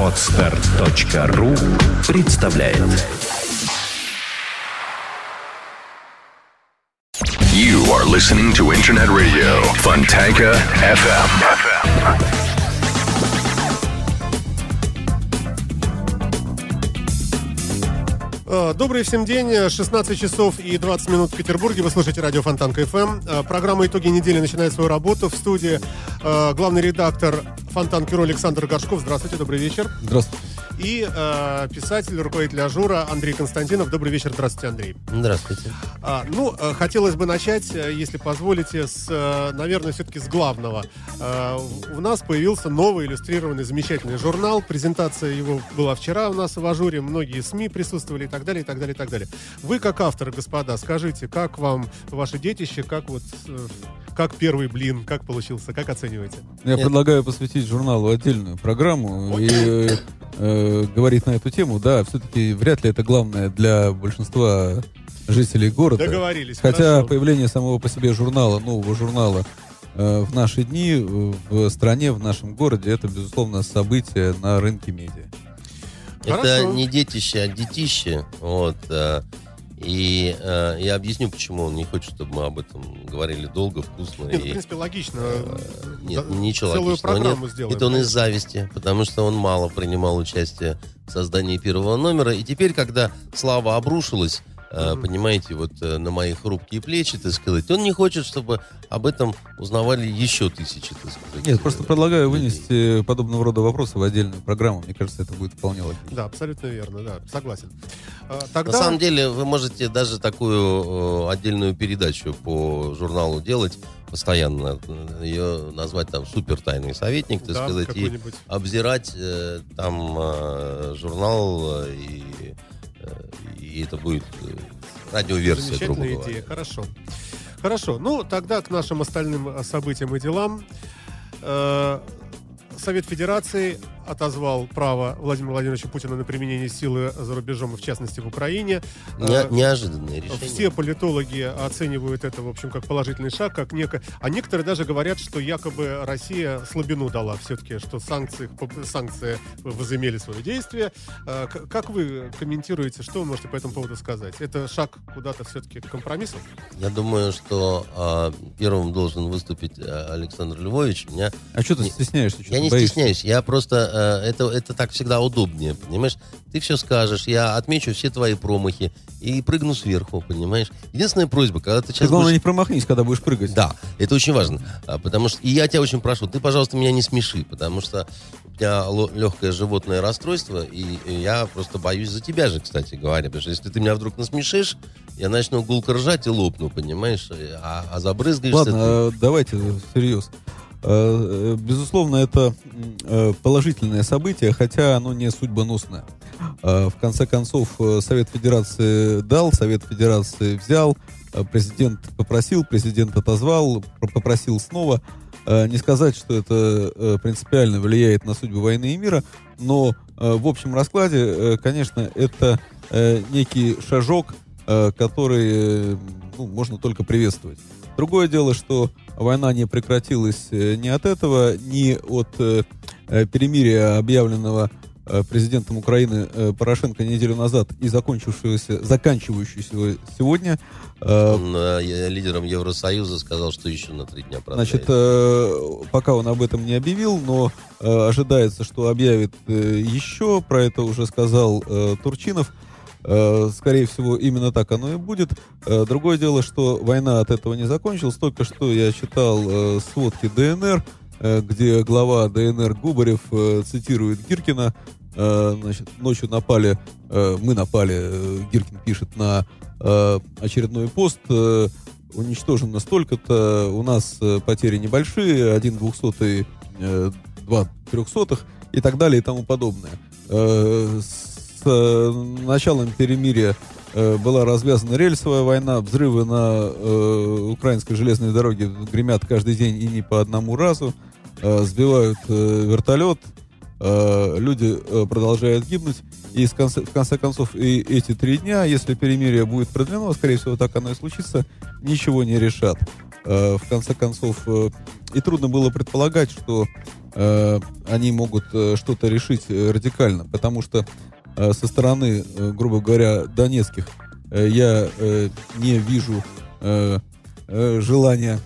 Отстар.ру представляет You are listening to Internet Radio Fontanka FM. Добрый всем день, 16 часов и 20 минут в Петербурге. Вы слушаете радио Фонтанка ФМ. Э, Программа «Итоги недели» начинает свою работу. В студии э, главный редактор Фонтанки Ру Александр Горшков. Здравствуйте, добрый вечер. Здравствуйте. И э, писатель, руководитель Ажура Андрей Константинов. Добрый вечер, здравствуйте, Андрей. Здравствуйте. А, ну, э, хотелось бы начать, э, если позволите, с, э, наверное, все-таки с главного. Э, У нас появился новый иллюстрированный замечательный журнал. Презентация его была вчера у нас в Ажуре. Многие СМИ присутствовали и так далее, и так далее, и так далее. Вы, как автор, господа, скажите, как вам ваше детище, как вот, как первый блин, как получился, как оцениваете? Я Нет. предлагаю посвятить журналу отдельную программу и э, э, говорить на эту тему. Да, все-таки вряд ли это главное для большинства жителей города. Договорились. Хотя хорошо. появление самого по себе журнала, нового журнала э, в наши дни, э, в стране, в нашем городе, это, безусловно, событие на рынке медиа. Это Хорошо. не детище, а детище. Вот. Э, И э, я объясню, почему он не хочет, чтобы мы об этом говорили долго, вкусно. Нет, ну, в и- принципе, логично. Нет, За- ничего Целую логичного программу нет. сделаем. Это он из зависти, потому что он мало принимал участие в создании первого номера. И теперь, когда слава обрушилась, Мгм. понимаете, вот э, на мои хрупкие плечи, так сказать, он не хочет, чтобы об этом узнавали еще тысячи, так сказать. Нет, просто э, предлагаю людей. вынести подобного рода вопросы в отдельную программу. Мне кажется, это будет вполне логично. Да, абсолютно верно, да, согласен. А, Тогда... На самом деле, вы можете даже такую отдельную передачу по журналу делать постоянно. Ее назвать там супер тайный советник, так да, сказать, и обзирать э, там э, журнал, э, и, и это будет э, радиоверсия, грубо говоря. идея, хорошо. Хорошо, ну тогда к нашим остальным э, событиям и делам. Э, Совет Федерации отозвал право Владимира Владимировича Путина на применение силы за рубежом, и в частности в Украине. Не- Э, неожиданное решение. Все политологи оценивают это, в общем, как положительный шаг, как неко... а некоторые даже говорят, что якобы Россия слабину дала все-таки, что санкции, санкции возымели свое действие. Э, Как вы комментируете, что вы можете по этому поводу сказать? Это шаг куда-то все-таки к компромиссу? Я думаю, что а, первым должен выступить Александр Львович. Меня А что ты стесняешься? Что Я не боишься? стесняюсь, я просто э, это это так всегда удобнее, понимаешь? Ты все скажешь, я отмечу все твои промахи и прыгну сверху, понимаешь? Единственная просьба, когда ты Ты, сейчас главное, будешь- не промахнись, когда будешь прыгать. Да, это очень важно, А, потому что и я тебя очень прошу, ты, пожалуйста, меня не смеши, потому что у меня легкое животное расстройство, и, и я просто боюсь за тебя же, кстати говоря, потому что если ты меня вдруг насмешишь, я начну гулко ржать и лопну, понимаешь? А, а забрызгаешься Ладно, ты. э, давайте всерьез. Э, э, Безусловно, это э, положительное событие, хотя оно не судьбоносное. В конце концов, Совет Федерации дал, Совет Федерации взял, президент попросил, президент отозвал, пр- попросил снова. Не сказать, что это принципиально влияет на судьбу войны и мира, но в общем раскладе, конечно, это некий шажок, который ну, можно только приветствовать. Другое дело, что война не прекратилась э, ни от этого, ни от э, э, перемирия, объявленного президентом Украины Порошенко неделю назад и закончившегося, заканчивающегося сегодня. Он э, лидером Евросоюза сказал, что еще на три дня продляет. Значит, э, пока он об этом не объявил, но э, ожидается, что объявит еще. Про это уже сказал Турчинов. Э, скорее всего, именно так оно и будет. Э, другое дело, что война от этого не закончилась. Только что я читал э, сводки ДНР, где глава ДНР Губарев цитирует Гиркина. Значит, ночью напали, мы напали, Гиркин пишет, на очередной пост. уничтожено столько-то, у нас потери небольшие, один двухсотый, два трехсотых и так далее и тому подобное. С э, началом перемирия э, была развязана рельсовая война, взрывы на э, украинской железной дороге гремят каждый день и не по одному разу, э, сбивают э, вертолет, э, люди э, продолжают гибнуть, и в конце, в конце концов и эти три дня, если перемирие будет продлено, скорее всего так оно и случится, ничего не решат. Э, в конце концов, э, и трудно было предполагать, что э, они могут э, что-то решить э, радикально, потому что со стороны, э, грубо говоря, донецких э, я э, не вижу э, э, желания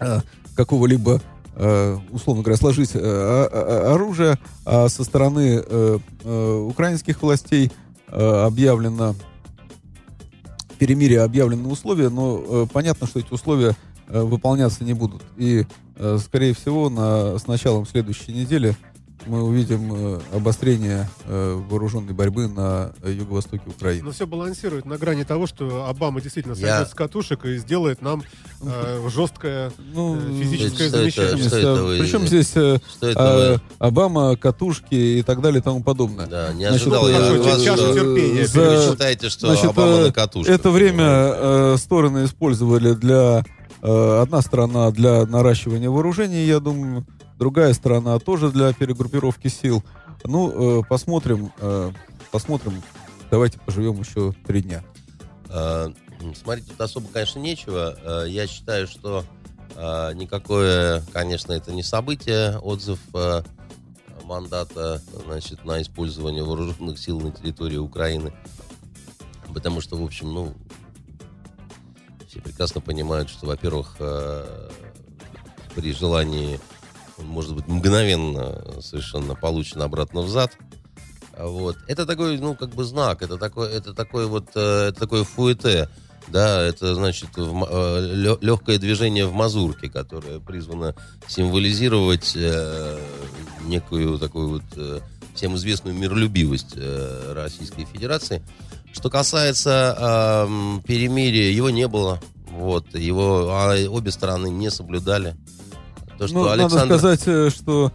э, какого-либо э, условно говоря, сложить э, оружие, а со стороны э, э, украинских властей э, объявлено перемирие, объявлены условия, но э, понятно, что эти условия э, выполняться не будут. И, э, скорее всего, на, с началом следующей недели мы увидим э, обострение э, вооруженной борьбы на юго-востоке Украины. Но все балансирует на грани того, что Обама действительно Я- сойдет с катушек и сделает нам э, жесткое Ну, э, физическое что это- замечание. что это вы- Причем здесь э, Что это а, вы... Обама, катушки и так далее и тому подобное. Да, не Значит, ожидал я э, от вас, чашу терпения за- вы считаете, что значит, Обама на катушках. Это время э, стороны использовали для... одна сторона для наращивания вооружений, я думаю, другая сторона тоже для перегруппировки сил. Ну, э, посмотрим, э, посмотрим. Давайте поживем еще три дня. Э, Смотрите, тут особо, конечно, нечего. Э, Я считаю, что э, никакое, конечно, это не событие, отзыв э, мандата, значит, на использование вооруженных сил на территории Украины. Потому что, в общем, ну, все прекрасно понимают, что, во-первых, при желании он может быть мгновенно совершенно получен обратно взад. А Вот. Это такой, ну, как бы знак, это такой, это такой вот, э, это такое фуэте, да, это значит легкое движение в мазурке, которое призвано символизировать э, некую такую вот э, всем известную миролюбивость э, Российской Федерации. Что касается эм, перемирия, его не было, вот, его а, обе стороны не соблюдали. То, что Ну, Александр... Надо сказать, э, что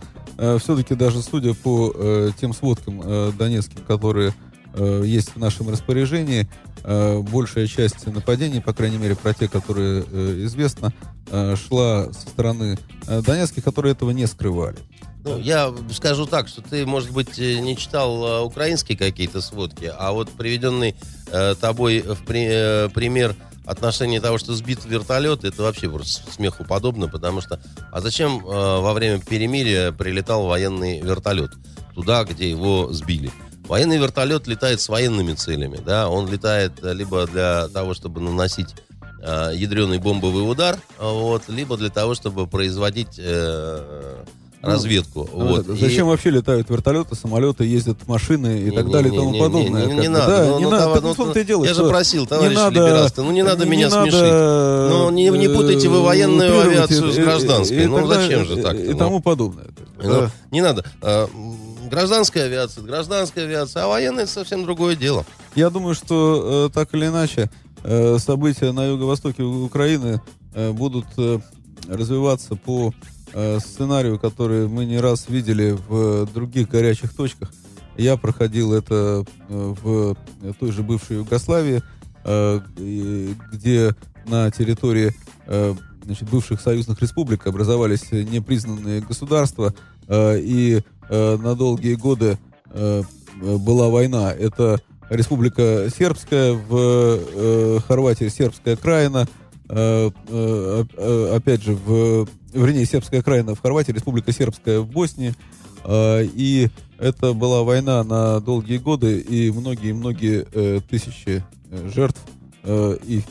все-таки даже судя по э, тем сводкам э, донецким, которые э, есть в нашем распоряжении, э, большая часть нападений, по крайней мере, про те, которые э, известно, э, шла со стороны э, донецких, которые этого не скрывали. Ну, я скажу так, что ты, может быть, э, не читал э, украинские какие-то сводки, а вот приведенный э, тобой в при- э, пример отношения того, что сбит вертолет, это вообще просто смеху подобно, потому что... А зачем э, во время перемирия прилетал военный вертолет? Туда, где его сбили. Военный вертолет летает с военными целями, да, он летает э, либо для того, чтобы наносить э, ядреный бомбовый удар, вот, либо для того, чтобы производить э, разведку. Ну, вот. И- Зачем вообще летают вертолеты, самолеты, ездят машины и Не- так не- далее и не- тому не- подобное? Не, не, не надо. Да, ну, не ну, надо. товар- Так ну, и ну, дело, Я же просил, товарищ надо- либерасты, ну не надо меня смешить. надо, Ну, не- не э, путайте вы военную утрировать авиацию с и- и- гражданской. и Ну, тогда- зачем же и- так-то, И ну? тому подобное. Ну, Да. Не надо. А, Гражданская авиация, гражданская авиация, а военная это совсем другое дело. Я думаю, что э, так или иначе э, события на юго-востоке Украины э, будут э, развиваться по э, сценарию, который мы не раз видели в других горячих точках. Я проходил это э, в той же бывшей Югославии, э, где на территории э, значит, бывших союзных республик образовались непризнанные государства, э, и э, на долгие годы э, э, была война. Это Республика Сербская, в э, Хорватии Сербская Краина, э, э, э, опять же, в, вернее, Сербская Краина в Хорватии, Республика Сербская в Боснии. Э, и это была война на долгие годы, и многие-многие э, тысячи э, жертв, э, и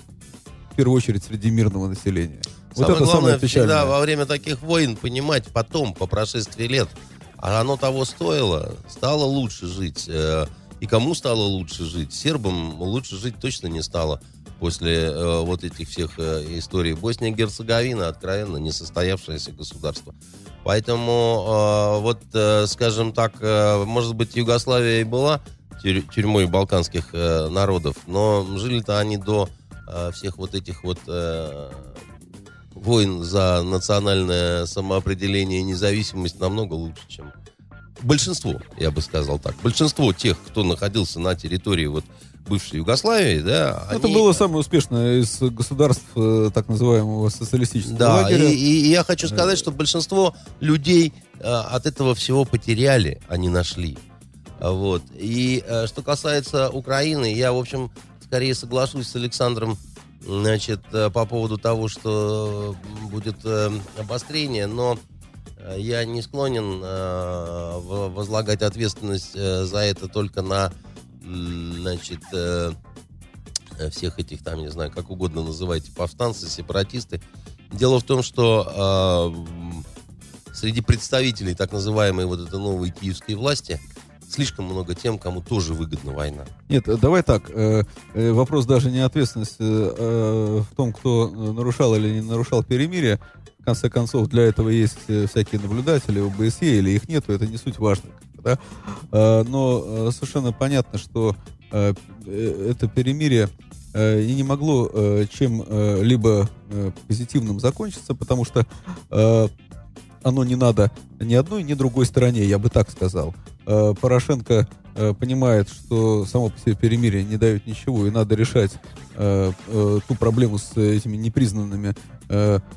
в первую очередь среди мирного населения. Вот самое это главное самое всегда во время таких войн понимать потом, по прошествии лет, а оно того стоило, стало лучше жить. И кому стало лучше жить? Сербам лучше жить точно не стало после э, вот этих всех э, историй. Босния и Герцеговина откровенно несостоявшееся государство. Поэтому э, вот, э, скажем так, э, может быть, Югославия и была тюрь- тюрьмой балканских э, народов, но жили-то они до э, всех вот этих вот э, войн за национальное самоопределение и независимость намного лучше, чем большинство, я бы сказал так. Большинство тех, кто находился на территории вот бывшей Югославии, да, Это они- было самое успешное из государств э, так называемого социалистического Да, и, лагеря. и- и я хочу сказать, что большинство людей э, от этого всего потеряли, а не нашли. Вот. И э, что касается Украины, я, в общем, скорее соглашусь с Александром значит, э, по поводу того, что будет э, обострение, но э, я не склонен э, возлагать ответственность э, за это только на, значит, э, всех этих там, не знаю, как угодно называйте, повстанцы, сепаратисты. Дело в том, что м, среди представителей так называемой вот этой новой киевской власти слишком много тем, кому тоже выгодна война. Нет, э, давай так. э, Вопрос даже не ответственности э, в том, кто нарушал или не нарушал перемирие. В конце концов, для этого есть всякие наблюдатели, ОБСЕ или их нету, это не суть важно. Бы, Да? Э, Но э, совершенно понятно, что э, это перемирие и не могло чем либо э, позитивным закончиться, потому что оно не надо ни одной, ни другой стороне, я бы так сказал. Порошенко понимает, что само по себе перемирие не дает ничего, и надо решать ту проблему с этими непризнанными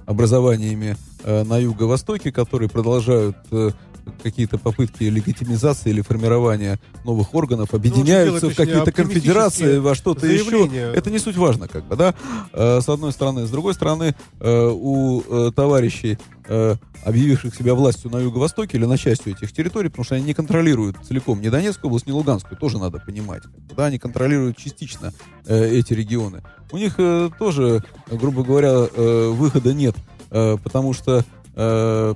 образованиями на юго-востоке, которые продолжают какие-то попытки легитимизации или формирования новых органов, объединяются в какие-то конфедерации, во что-то еще. Это не суть важно, как бы, да, Э, с одной стороны. С другой стороны, э, у э, товарищей, объявивших себя властью на юго-востоке или на частью этих территорий, потому что они не контролируют целиком ни Донецкую область, ни Луганскую, тоже надо понимать. Да, они контролируют частично э, эти регионы. У них э, тоже, грубо говоря, э, выхода нет, э, потому что э,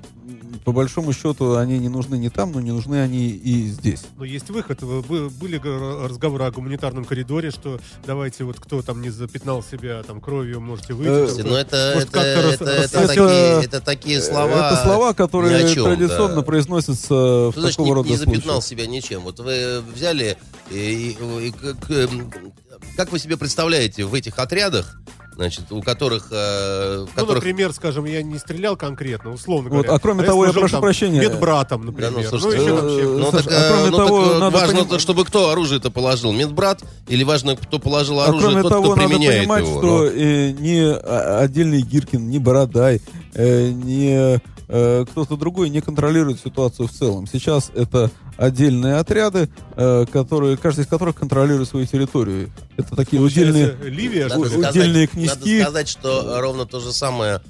по большому счету они не нужны не там, но не нужны они и здесь. Но есть выход. Вы- вы- Были разговоры о гуманитарном коридоре, что давайте вот кто там не запятнал себя там кровью, можете выйти. Э, кто- ну это, может, это, как-то рас- это, это такие, это такие слова. Это слова, которые чем, традиционно да. произносятся в Что значит такого не, рода не запятнал случаях. себя ничем? Вот вы взяли и, и- и как, вы себе представляете в этих отрядах, значит, у которых, э, в Ну, которых например, скажем, я не стрелял конкретно, условно Вот, говоря. а кроме я того, я служил прошу там прощения. Медбратом, Да, например. ну, Ну, слушайте, еще э, там чем-то. Ну, так, а э, кроме ну, того, так, э, надо важно, поним- то, чтобы кто оружие-то положил, медбрат, или важно, кто положил А оружие, кроме тот, того, кто надо применяет понимать, его. что Ну, э, ни а, отдельный Гиркин, ни Бородай, э, ни э, кто-то другой не контролирует ситуацию в целом. Сейчас это отдельные отряды, э, которые, каждый из которых контролирует свою территорию. Это такие удельные... Получается, Ливия, надо сказать, надо удельные князьки. сказать, что э, ровно то же самое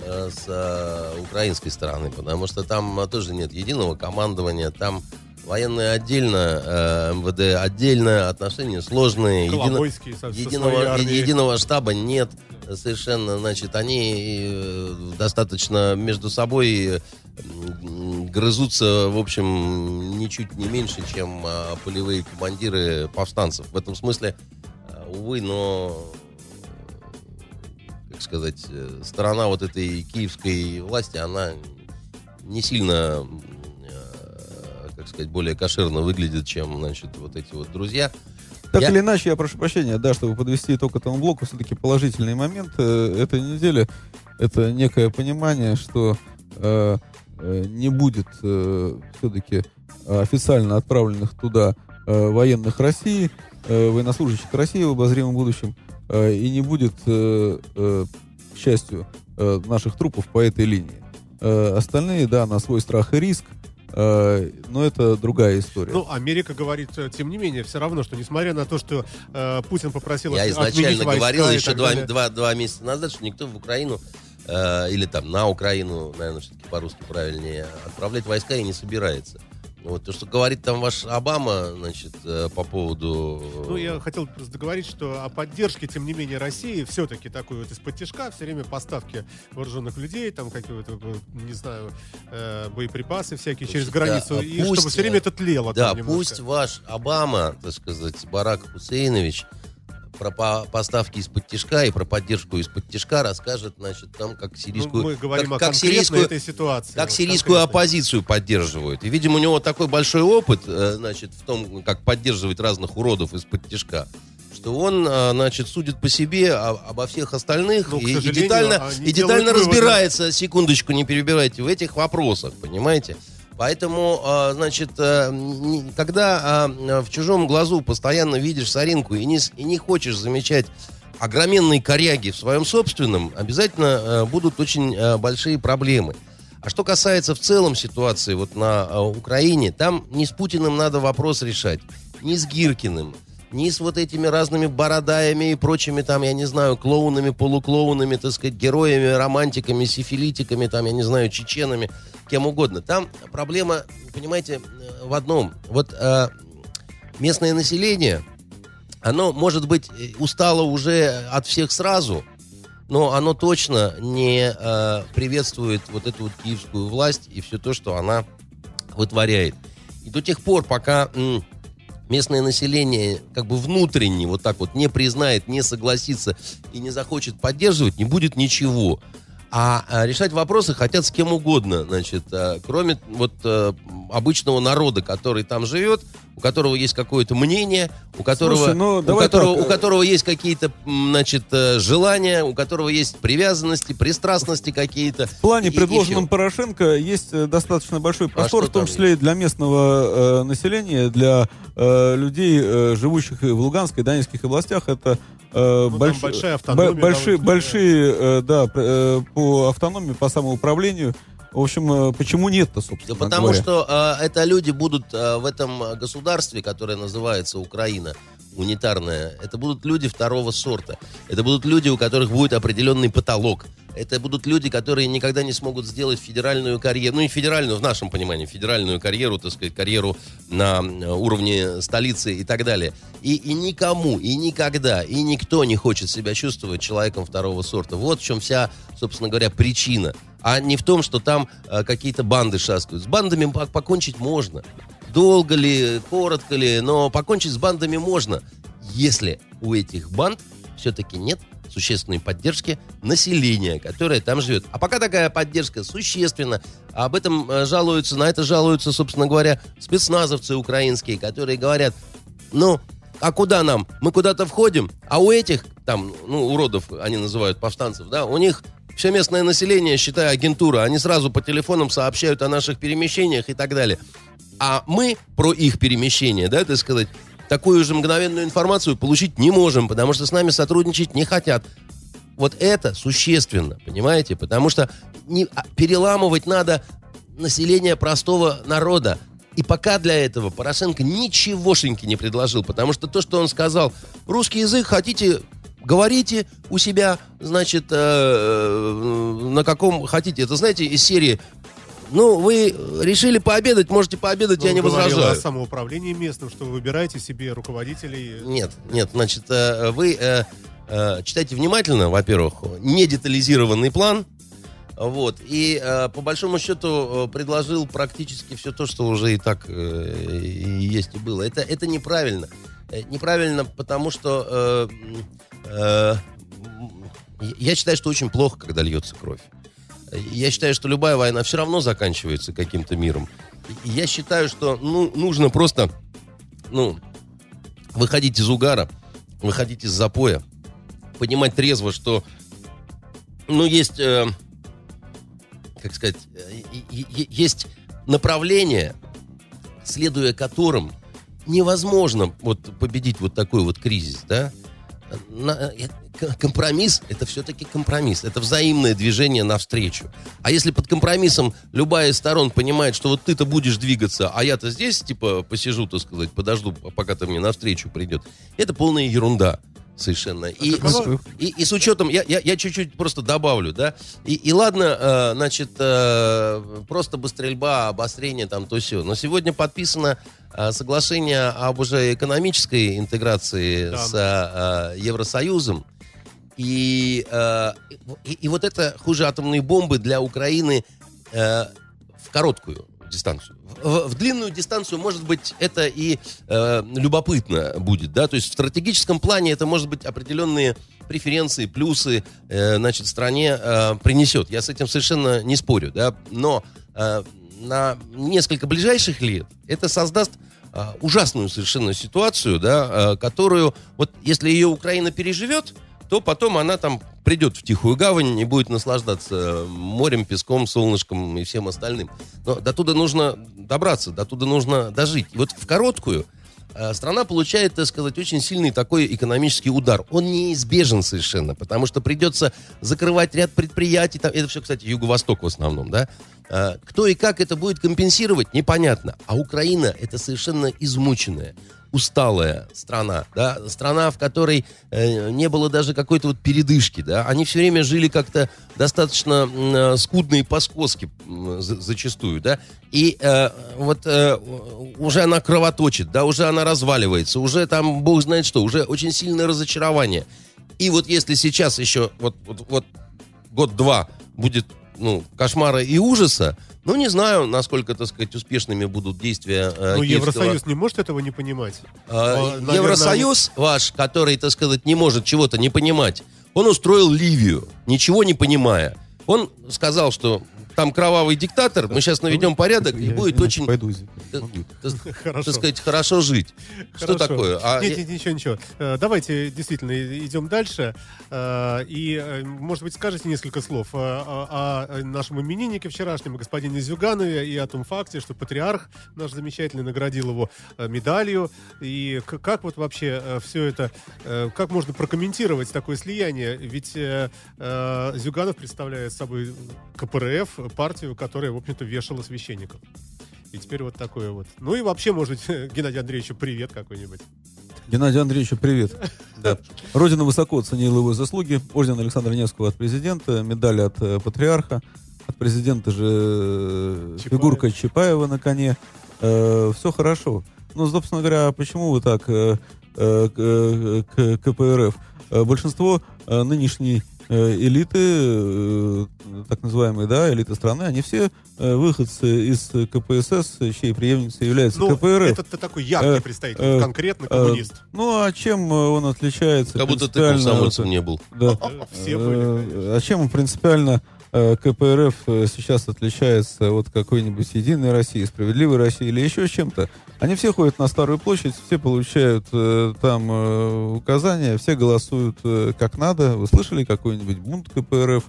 э, с э, украинской стороны, потому что там э, тоже нет единого командования, там военные отдельно, э, МВД отдельно, отношения сложные, едино- со, со своей единого, армией. единого штаба нет совершенно, значит, они э, достаточно между собой э, грызутся, в общем, ничуть не меньше, чем а, полевые командиры повстанцев. В этом смысле, а, увы, но, как сказать, э, сторона вот этой киевской власти, она не сильно, э, как сказать, более кошерно выглядит, чем, значит, вот эти вот друзья. Так Я- или иначе, я прошу прощения, да, чтобы подвести итог этому блоку, все-таки положительный момент э, этой недели это некое понимание, что э, не будет все-таки официально отправленных туда э, военных России, э, военнослужащих России в обозримом будущем, э, и не будет, э, э, к счастью, э, наших трупов по этой линии. Э, остальные, да, на свой страх и риск, э, но это другая история. Ну, Америка говорит, э, тем не менее, все равно, что несмотря на то, что э, Путин попросил Я изначально говорил еще два, два, два месяца назад, что никто в Украину э, или там на Украину, наверное, все-таки по-русски правильнее, отправлять войска и не собирается. Вот то, что говорит там ваш Обама, значит, э, по поводу... Ну, я хотел просто договорить, что о поддержке, тем не менее, России все-таки такой вот из-под тяжка, все время поставки вооруженных людей, там какие-то, вот, не знаю, э, боеприпасы всякие через Слушайте, границу, а и пусть, чтобы все время э, это тлело Да, пусть ваш Обама, так сказать, Барак Хусейнович про по- поставки из-под тяжка и про поддержку из-под тяжка расскажет, значит, там, как Ну, сирийскую... мы говорим как, о как сирийскую, этой ситуации. как вот сирийскую конкретной. оппозицию поддерживают. И, видимо, у него такой большой опыт, э, значит, в том, как поддерживать разных уродов из-под тяжка, что он, э, значит, судит по себе а- обо всех остальных Ну, и, и детально, и детально выводы. разбирается, секундочку, не перебирайте, в этих вопросах, понимаете? Поэтому, э, значит, э, когда э, в чужом глазу постоянно видишь соринку и не, и не хочешь замечать огроменные коряги в своем собственном, обязательно э, будут очень э, большие проблемы. А что касается в целом ситуации вот на Украине, там не с Путиным надо вопрос решать, не с Гиркиным, ни с вот этими разными бородаями и прочими там, я не знаю, клоунами, полуклоунами, так сказать, героями, романтиками, сифилитиками, там, я не знаю, чеченами, кем угодно. Там проблема, понимаете, э, в одном. Вот э, местное население, оно, может быть, э, устало уже от всех сразу, но оно точно не э, приветствует вот эту вот киевскую власть и все то, что она вытворяет. И до тех пор, пока м, местное население как бы внутренне вот так вот не признает, не согласится и не захочет поддерживать, не будет ничего. А, а решать вопросы хотят с кем угодно, значит, а, кроме вот а, обычного народа, который там живет, у которого есть какое-то мнение, у которого, Слушай, ну, у, которого так, у э, которого есть какие-то, значит, э, желания, у которого есть привязанности, пристрастности какие-то. В плане, И- и предложенном всё. Порошенко, есть э, достаточно большой простор, что в том числе и для местного э, населения, для э, людей, э, живущих и в Луганской и Донецких областях. Это э, там больш- большая автономия бо- большие, большие, э, да, э, по автономии, по самоуправлению. В общем, э, почему нет-то, Да собственно потому говоря? что э, это люди будут э, в этом государстве, которое называется Украина, унитарная, это будут люди второго сорта. Это будут люди, у которых будет определенный потолок. Это будут люди, которые никогда не смогут сделать федеральную карьеру, ну не федеральную в нашем понимании, федеральную карьеру, так сказать, карьеру на э, уровне столицы и так далее. И, и никому, и никогда, и никто не хочет себя чувствовать человеком второго сорта. Вот в чем вся, собственно говоря, причина. А не в том, что там э, какие-то банды шаскают. С бандами пок- покончить можно. Долго ли, коротко ли, но покончить с бандами можно, если у этих банд все-таки нет существенной поддержки населения, которое там живет. А пока такая поддержка существенна, об этом э, жалуются, на это жалуются, собственно говоря, спецназовцы украинские, которые говорят, ну, а куда нам? Мы куда-то входим, а у этих, там, ну, уродов, они называют повстанцев, да, у них все местное население, считая агентура, они сразу по телефонам сообщают о наших перемещениях и так далее. А мы про их перемещение, да, так сказать, такую же мгновенную информацию получить не можем, потому что с нами сотрудничать не хотят. Вот это существенно, понимаете? Потому что не, а, переламывать надо население простого народа. И пока для этого Порошенко ничегошеньки не предложил, потому что то, что он сказал, русский язык хотите, говорите у себя, значит, э, э, на каком хотите. Это, знаете, из серии, ну, вы решили пообедать, можете пообедать, Но я не возражаю. о самоуправлении местным, что вы выбираете себе руководителей. Нет, нет, значит, э, вы э, читайте внимательно, во-первых, не детализированный план, вот, и по большому счету предложил практически все то, что уже и так и есть и было. Это, это неправильно. Неправильно, потому что э, я считаю, что очень плохо, когда льется кровь. Я считаю, что любая война все равно заканчивается каким-то миром. Я считаю, что ну, нужно просто ну, выходить из угара, выходить из запоя, понимать трезво, что, ну, есть, э, как сказать, э, есть направление, следуя которым невозможно вот победить вот такой вот кризис, да? Э, компромисс это все-таки компромисс, это взаимное движение навстречу. А если под компромиссом любая из сторон понимает, что вот ты-то будешь двигаться, а я-то здесь, типа, посижу, так сказать, подожду, пока ты мне навстречу придет, это полная ерунда совершенно. И, какова- и, и с учетом, я, я, я чуть-чуть просто добавлю, да, и, и ладно, э, значит, э, просто бы стрельба, обострение там, то все, но сегодня подписано э, соглашение об уже экономической интеграции Да. с э, э, Евросоюзом, и, э, и, и вот это хуже атомной бомбы для Украины э, в короткую дистанцию. В, в длинную дистанцию, может быть, это и э, любопытно будет, да, то есть в стратегическом плане это может быть определенные преференции, плюсы, э, значит, стране э, принесет. Я с этим совершенно не спорю, да, но э, на несколько ближайших лет это создаст э, ужасную совершенно ситуацию, да, э, которую, вот если ее Украина переживет, то потом она там придет в тихую гавань и будет наслаждаться морем, песком, солнышком и всем остальным. Но до туда нужно добраться, до туда нужно дожить. И вот в короткую э, страна получает, так сказать, очень сильный такой экономический удар. Он неизбежен совершенно, потому что придется закрывать ряд предприятий. Там, это все, кстати, Юго-Восток в основном, да. Э, Кто и как это будет компенсировать, непонятно. А Украина это совершенно измученная, усталая страна, да, страна, в которой э, не было даже какой-то вот передышки, да, они все время жили как-то достаточно э, скудно и э, зачастую, да, и э, вот э, уже она кровоточит, да, уже она разваливается, уже там, бог знает что, уже очень сильное разочарование. И вот если сейчас еще вот, вот, вот год-два будет ну, кошмара и ужаса, ну, не знаю, насколько, так сказать, успешными будут действия э, Ну, Евросоюз не может этого не понимать. А, Наверное, Евросоюз ваш, который, так сказать, не может чего-то не понимать, он устроил Ливию, ничего не понимая. Он сказал, что там кровавый диктатор, мы сейчас наведем порядок, и будет очень, пойду, так сказать, хорошо жить. Что такое? А нет, нет, ничего, ничего. Э, давайте действительно идем дальше. Э, и, э, может быть, скажете несколько слов о, о нашем имениннике вчерашнем, господине Зюганове, и о том факте, что патриарх наш замечательный наградил его медалью. И как вот вообще все это, как можно прокомментировать такое слияние? Ведь Зюганов представляет собой КПРФ, партию, которая, в общем-то, вешала священников. И теперь вот такое вот. Ну и вообще, может быть, Геннадию Андреевичу привет какой-нибудь. Геннадию Андреевичу привет. Да. Родина высоко оценила его заслуги. Орден Александра Невского от президента, медаль от э, патриарха, от президента же э, Чапаев. фигурка Чапаева на коне. Э, все хорошо. Ну, собственно говоря, почему вы так э, э, к, к КПРФ? Э, большинство э, нынешней Э, элиты, э, так называемые, да, элиты страны, они все э, выходцы из КПСС, чьей преемницей является ну, КПРФ. Это такой яркий представитель, э, конкретно коммунист. Ну, а чем он отличается? Как будто ты комсомольцем не был. Да. Все были. А чем он принципиально КПРФ сейчас отличается от какой-нибудь Единой России, Справедливой России или еще чем-то? Они все ходят на Старую площадь, все получают э, там э, указания, все голосуют э, как надо. Вы слышали какой-нибудь бунт КПРФ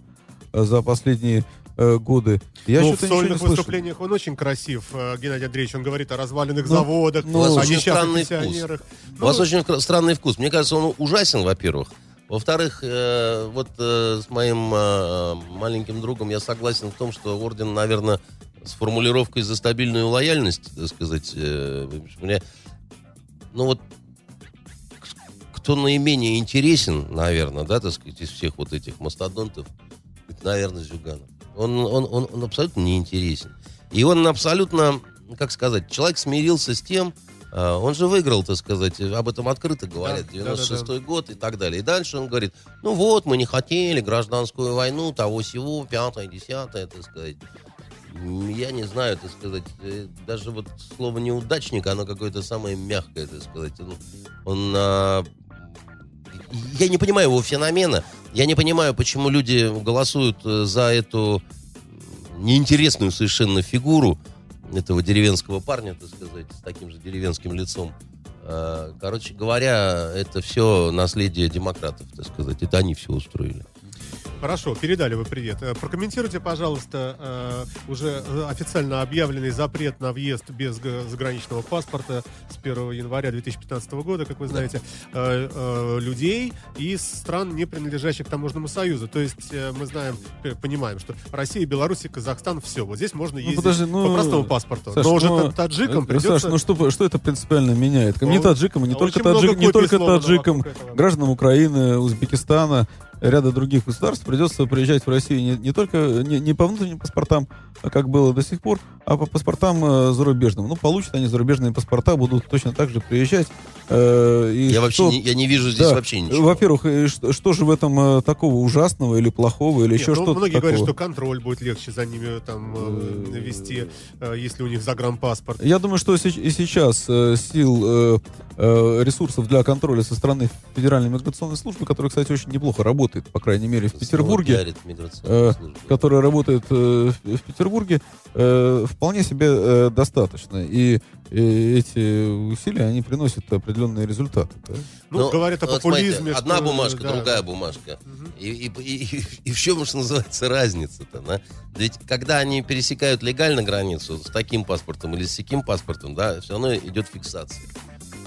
э, за последние э, годы. Я ну, в сольных выступлениях он очень красив, э, Геннадий Андреевич. Он говорит о разваленных ну, заводах, ну, о несчастных пенсионерах. Ну, У вас очень странный вкус. Мне кажется, он ужасен, во-первых. Во-вторых, э, вот э, с моим э, маленьким другом я согласен в том, что орден, наверное, с формулировкой за стабильную лояльность, так сказать, э, мне, ну вот кто наименее интересен, наверное, да, так сказать, из всех вот этих мастодонтов, это, наверное, Зюганов. Он, он, он, он абсолютно не интересен. И он абсолютно, как сказать, человек смирился с тем, он же выиграл, так сказать, об этом открыто говорят, да, 96-й да, да, год и так далее. И дальше он говорит, ну вот, мы не хотели гражданскую войну, того-сего, пятое, десятое, так сказать я не знаю, так сказать, э, даже вот слово неудачник, оно какое-то самое мягкое, так сказать. Он, он а, я не понимаю его феномена. Я не понимаю, почему люди голосуют э, за эту неинтересную совершенно фигуру этого деревенского парня, так сказать, с таким же деревенским лицом. А, короче говоря, это все наследие демократов, так сказать. Это они все устроили. Хорошо, передали вы привет. Э, прокомментируйте, пожалуйста, э, уже э, официально объявленный запрет на въезд без заграничного паспорта с 1 января 2015 года, как вы знаете, людей из стран, не принадлежащих к таможенному союзу. То есть мы знаем, понимаем, что Россия, Беларусь и Казахстан все. Вот здесь можно ну, ездить ну, подожди, ну, по простому паспорту. Саш, Но уже ну, таджикам придется... Саш, ну что, что это принципиально меняет? Не ну, таджикам, не только, таджик, не только таджикам, гражданам Украины, Узбекистана, ряда других государств придется приезжать в Россию не, не только не, не по внутренним паспортам, а как было до сих пор, а по паспортам э, зарубежным. Ну, получат они зарубежные паспорта, будут точно так же приезжать. Э, и я что, вообще не, я не вижу здесь да, вообще ничего. Во-первых, что, что же в этом э, такого ужасного или плохого, или Нет, еще ну, что-то Многие такого? говорят, что контроль будет легче за ними там э, вести, э, если у них загранпаспорт. Я думаю, что и сейчас э, сил э, э, ресурсов для контроля со стороны Федеральной миграционной службы, которая, кстати, очень неплохо работает, по крайней мере, в Петербурге, э, которая работает э, в Петербурге, э, вполне себе э, достаточно. И, эти усилия, они приносят определенные результаты. Да? Ну, Но, говорят о вот популизме. Смотрите, одна бумажка, да. другая бумажка. Угу. И, и, и, и в чем, что называется, разница-то? Да? Ведь когда они пересекают легально границу с таким паспортом или с таким паспортом, да, все равно идет фиксация.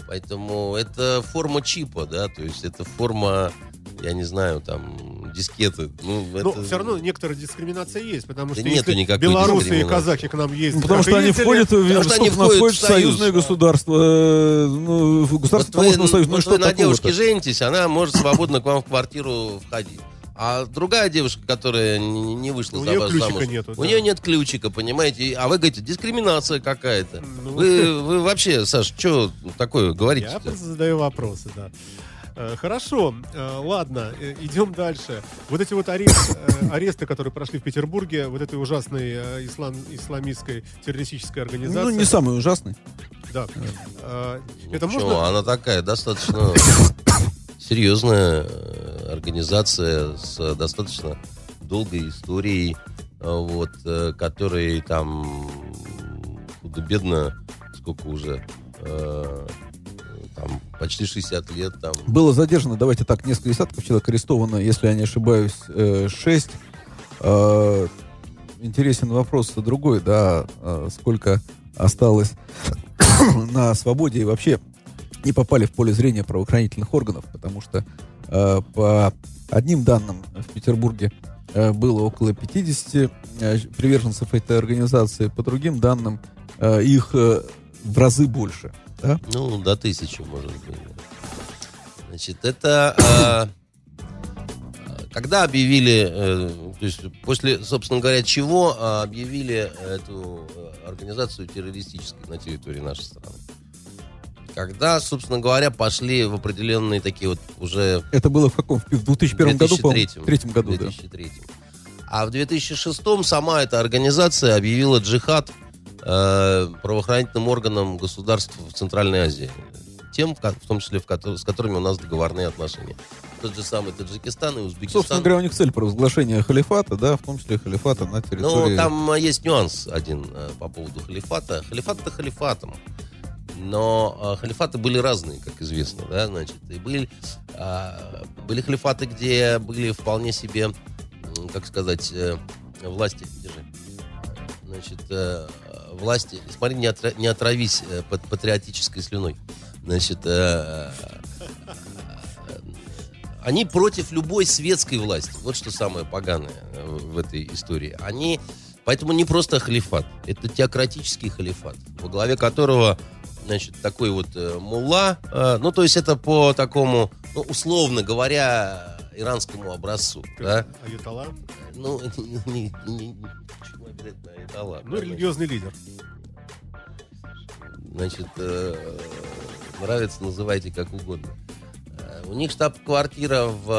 Поэтому это форма чипа, да, то есть это форма я не знаю, там, дискеты. Ну, Но это- все равно некоторая дискриминация есть, потому Да что нету если никакой белорусы и казахи к нам ездят, Ну, потому что они входят, в, Потому что они входят в союзное союз. государство. э, Ну, государство Вот вы, союза. Ну, что вы на такого-то? девушке женитесь, она может свободно к вам в квартиру входить. А другая девушка, которая не вышла У за нее вас ключика замуж, нету, у да. нее нет ключика, понимаете? А вы говорите, дискриминация какая-то. Ну. Вы, вы вообще, Саш, что такое говорите? Я просто задаю вопросы, да. Э, Хорошо, Э, ладно, э, идем дальше. Вот эти вот арест- аресты, которые прошли в Петербурге, вот этой ужасной ислам, исламистской террористической организации. Ну, не самый ужасный. Да. Э, Это Ничего, можно... она такая достаточно серьезная организация с достаточно долгой историей, вот, которой там худо-бедно, сколько уже, там почти 60 лет там. Было задержано, давайте так, несколько десятков человек арестовано, если я не ошибаюсь, э, шесть. Э, Интересен вопрос другой, да, э, сколько осталось на свободе и вообще не попали в поле зрения правоохранительных органов, потому что э, по одним данным в Петербурге э, было около 50 э, приверженцев этой организации, по другим данным э, их э, в разы больше. Да? Ну, до тысячи, может быть. Значит, это... а, когда объявили, э, то есть после, собственно говоря, чего а, объявили эту э, организацию террористической на территории нашей страны? Когда, собственно говоря, пошли в определенные такие вот уже Это было в каком? В 2001 году, по-моему? 2003. В третьем году, да. 2003. А в 2006 сама эта организация объявила джихад э, правоохранительным органам государств в Центральной Азии. Тем, в том числе, в с которыми у нас договорные отношения. Тот же самый Таджикистан и Узбекистан. Собственно говоря, у них цель провозглашения халифата, да, в том числе халифата на территории... Ну, там э, есть нюанс один э, по поводу халифата. Халифат-то халифатом. Но э, халифаты были разные, как известно, да, значит, и были, а, были халифаты, где были вполне себе, как сказать, э, власти, держи, значит, э, власти, смотри, не, отра- не отравись э, пат- патриотической слюной, значит, э, э, они против любой светской власти. Вот что самое поганое э, в этой истории. Они, поэтому не просто халифат, это теократический халифат, во главе которого, значит, такой вот э, мулла, э, ну, то есть это по такому, ну, условно говоря, иранскому образцу, да? Аятолла, Ну, не, не- не- почему обязательно Аятолла? ну, религиозный лидер. Значит, э, нравится, называйте как угодно. Э, У них штаб-квартира в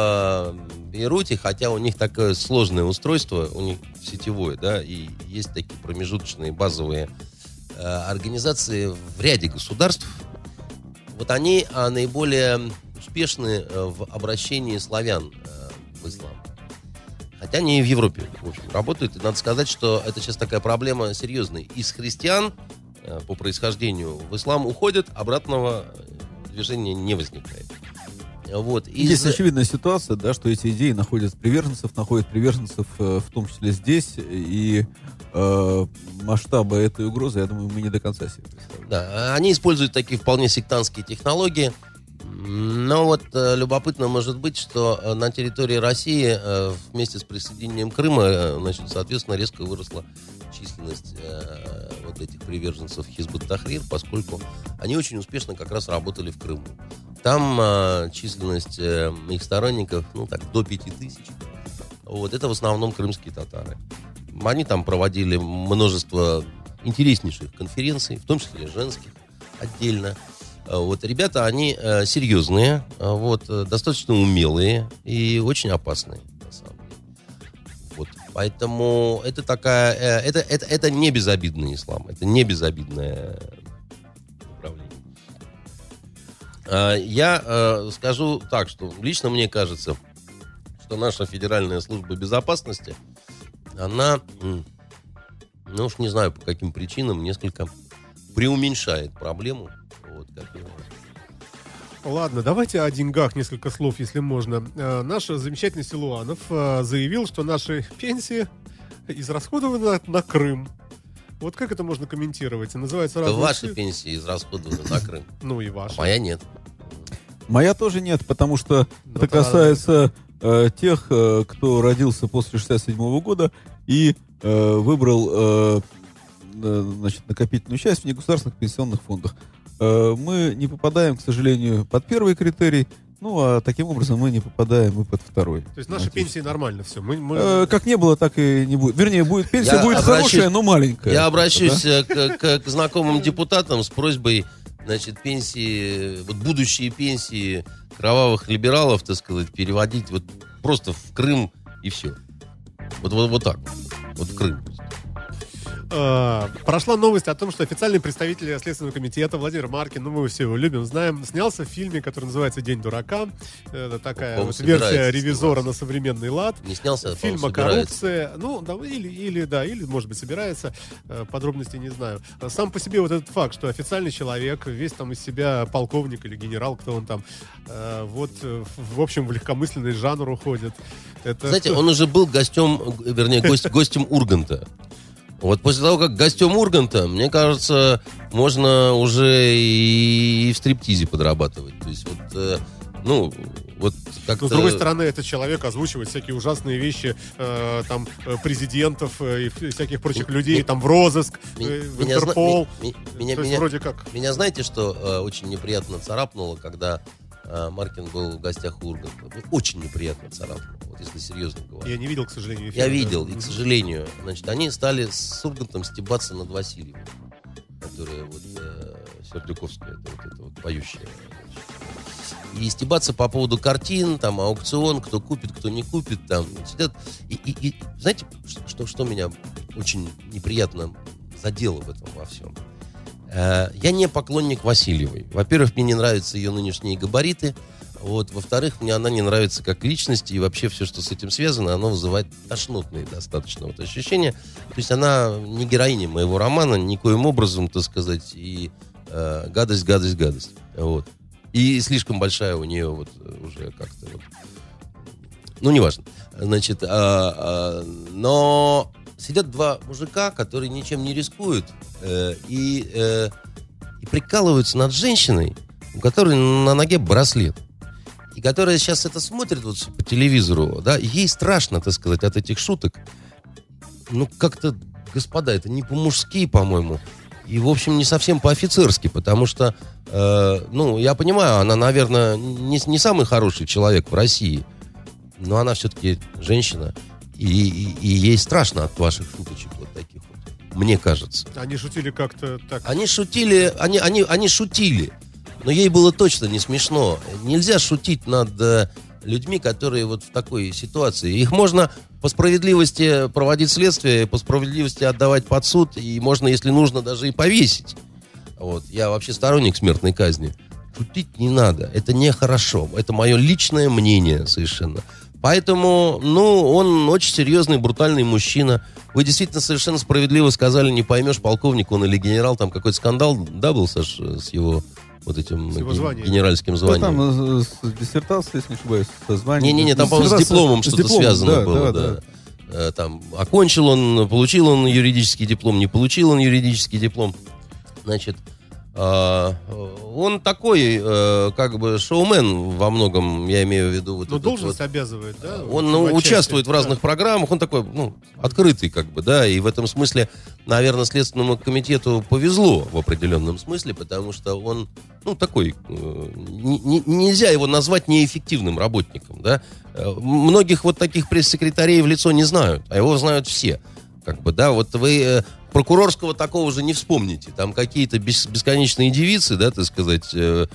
э, Бейруте, хотя у них такое сложное устройство, у них сетевое, да, и есть такие промежуточные базовые э, организации в ряде государств. Вот они а, наиболее успешны э, в обращении славян э, в ислам. Хотя они и в Европе, в общем, работают. И надо сказать, что это сейчас такая проблема серьезная. Из христиан э, по происхождению в ислам уходят, обратного движения не возникает. Вот. Из- Есть очевидная ситуация, да, что эти идеи находят приверженцев, находят приверженцев в том числе здесь, и э, масштабы этой угрозы, я думаю, мы не до конца себе представляем. Да, они используют такие вполне сектантские технологии. Но вот э, любопытно может быть, что э, на территории России э, вместе с присоединением Крыма, значит, соответственно, резко выросла численность э, вот этих приверженцев Хизбут Тахрир, поскольку они очень успешно как раз работали в Крыму. Там э, численность э, их сторонников, ну так, до 5000. Вот, это в основном крымские татары. Они там проводили множество интереснейших конференций, в том числе женских отдельно. А Вот ребята, они э, серьезные, а вот, э, достаточно умелые и очень опасные, на самом деле. Вот, поэтому это такая, э, это, это, это не безобидный ислам, это не безобидное направление. Я э, скажу так, что лично мне кажется, что наша Федеральная служба безопасности, она, ну уж не знаю по каким причинам, несколько преуменьшает проблему. Вот, как я- Ладно, давайте о деньгах несколько слов, если можно. Э, Наш замечательный Силуанов э, заявил, что наши пенсии израсходованы на, Крым. Вот как это можно комментировать? Называется Это разные ваши цифры. пенсии израсходованы на Крым. Ну и А ваши. моя нет. Моя тоже нет, потому что это касается э, тех, э, кто родился после 67 года и э, выбрал э, значит, накопительную часть в негосударственных пенсионных фондах. Э, мы не попадаем, к сожалению, под первый критерий, ну а таким образом мы не попадаем и под второй. То есть наши пенсии нормально все. Мы, мы- Э, как не было, так и не будет. Вернее, будет пенсия Я будет обращусь- хорошая, но маленькая. Я Да? обращусь э, к, к- к знакомым депутатам с просьбой, значит, пенсии, вот будущие пенсии кровавых либералов, так сказать, переводить вот просто в Крым и все. Вот, вот, вот так. Вот в Крым. Э, прошла новость о том, что официальный представитель Следственного комитета Владимир Маркин, ну мы все его любим, знаем, снялся в фильме, который называется «День дурака». Это такая вот версия ревизора сниматься. на современный лад. Не снялся, а, Фильм о коррупции. Ну, да, или, или, да, или, может быть, собирается. Э, Подробностей не знаю. Сам по себе вот этот факт, что официальный человек, весь там из себя полковник или генерал, кто он там, э, вот, в общем, в легкомысленный жанр уходит. Это Знаете, он уже был гостем, вернее, гость- гостем Урганта. Вот после того, как гостем Урганта, мне кажется, можно уже и в стриптизе подрабатывать. То есть вот, э, ну, вот как-то... Но, с другой стороны, этот человек озвучивает всякие ужасные вещи, э, там, э, президентов э, и вс- всяких прочих людей, там, в розыск, э, в меня зна- Интерпол. ми- ми- меня- есть меня- вроде как. Меня знаете, что э, очень неприятно царапнуло, когда э, Маркин был в гостях у Урганта? Ну, Очень неприятно царапнуло, вот если серьезно говоря. Я не видел, к сожалению, Я фильм, да. видел, и, к сожалению, значит, они стали с Ургантом стебаться над Васильевым, которая вот э, Сердюковская, это вот эта вот поющая. И стебаться по поводу картин, там, аукцион, кто купит, кто не купит, там, сидят. И, и- и знаете, что, что меня очень неприятно задело в этом во всем? Э, Я не поклонник Васильевой. Во-первых, мне не нравятся ее нынешние габариты. Вот. Во-вторых, мне она не нравится как личность, и вообще все, что с этим связано, оно вызывает тошнотные достаточно вот ощущения. То есть она не героиня моего романа, никоим образом, так сказать, и э, гадость, гадость, гадость. Вот. И слишком большая у нее вот уже как-то вот... Ну, неважно. Значит, а, а, но сидят два мужика, которые ничем не рискуют э, и, э, и прикалываются над женщиной, у которой на ноге браслет. И которая сейчас это смотрит вот по телевизору, да, ей страшно, так сказать, от этих шуток. Ну, как-то, господа, это не по-мужски, по-моему. И, в общем, не совсем по-офицерски, потому что, э, ну, я понимаю, она, наверное, не, не самый хороший человек в России, но она все-таки женщина, и, и- и ей страшно от ваших шуточек вот таких вот, мне кажется. Они шутили как-то так. Они шутили, они, они, они шутили, но ей было точно не смешно. Нельзя шутить над э, людьми, которые вот в такой ситуации. Их можно по справедливости проводить следствие, по справедливости отдавать под суд, и можно, если нужно, даже и повесить. Вот. Я вообще сторонник смертной казни. Шутить не надо. Это нехорошо. Это мое личное мнение совершенно. Поэтому, ну, он очень серьезный, брутальный мужчина. Вы действительно совершенно справедливо сказали, не поймешь, полковник он или генерал, там какой-то скандал, да, был, Саш, с его вот этим С его ген- званием. генеральским Ну, званием? там э, с диссертацией, если не ошибаюсь, со званием. Не-не-не, там, по-моему, с дипломом с что-то дипломом, связано да, было, да, да. да. Э, Там, окончил он, получил он юридический диплом, не получил он юридический диплом. Значит, э, он такой, э, как бы, шоумен во многом, я имею в виду вот этот должность вот. обязывает, да? Он ну, в участвует в да. разных программах, он такой, ну, открытый, как бы, да, и в этом смысле, наверное, Следственному комитету повезло в определенном смысле, потому что он, ну, такой, э, не- не- нельзя его назвать неэффективным работником, да. Э, Многих вот таких пресс-секретарей в лицо не знают, а его знают все, как бы, да, вот вы э, прокурорского такого же не вспомните, там какие-то бес- бесконечные девицы, да, так сказать, э,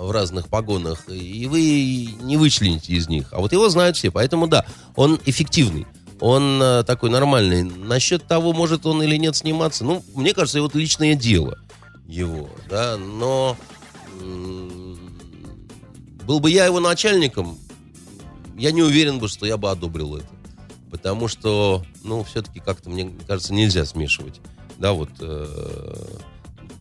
в разных погонах, и вы не вычлените из них. А вот его знают все, поэтому да, он эффективный. Он э, такой нормальный. Насчет того, может он или нет сниматься, ну, мне кажется, это вот личное дело его, да, но был бы я его начальником, я не уверен бы, что я бы одобрил это. Потому что, ну, все-таки как-то, мне кажется, нельзя смешивать. Да, вот... э,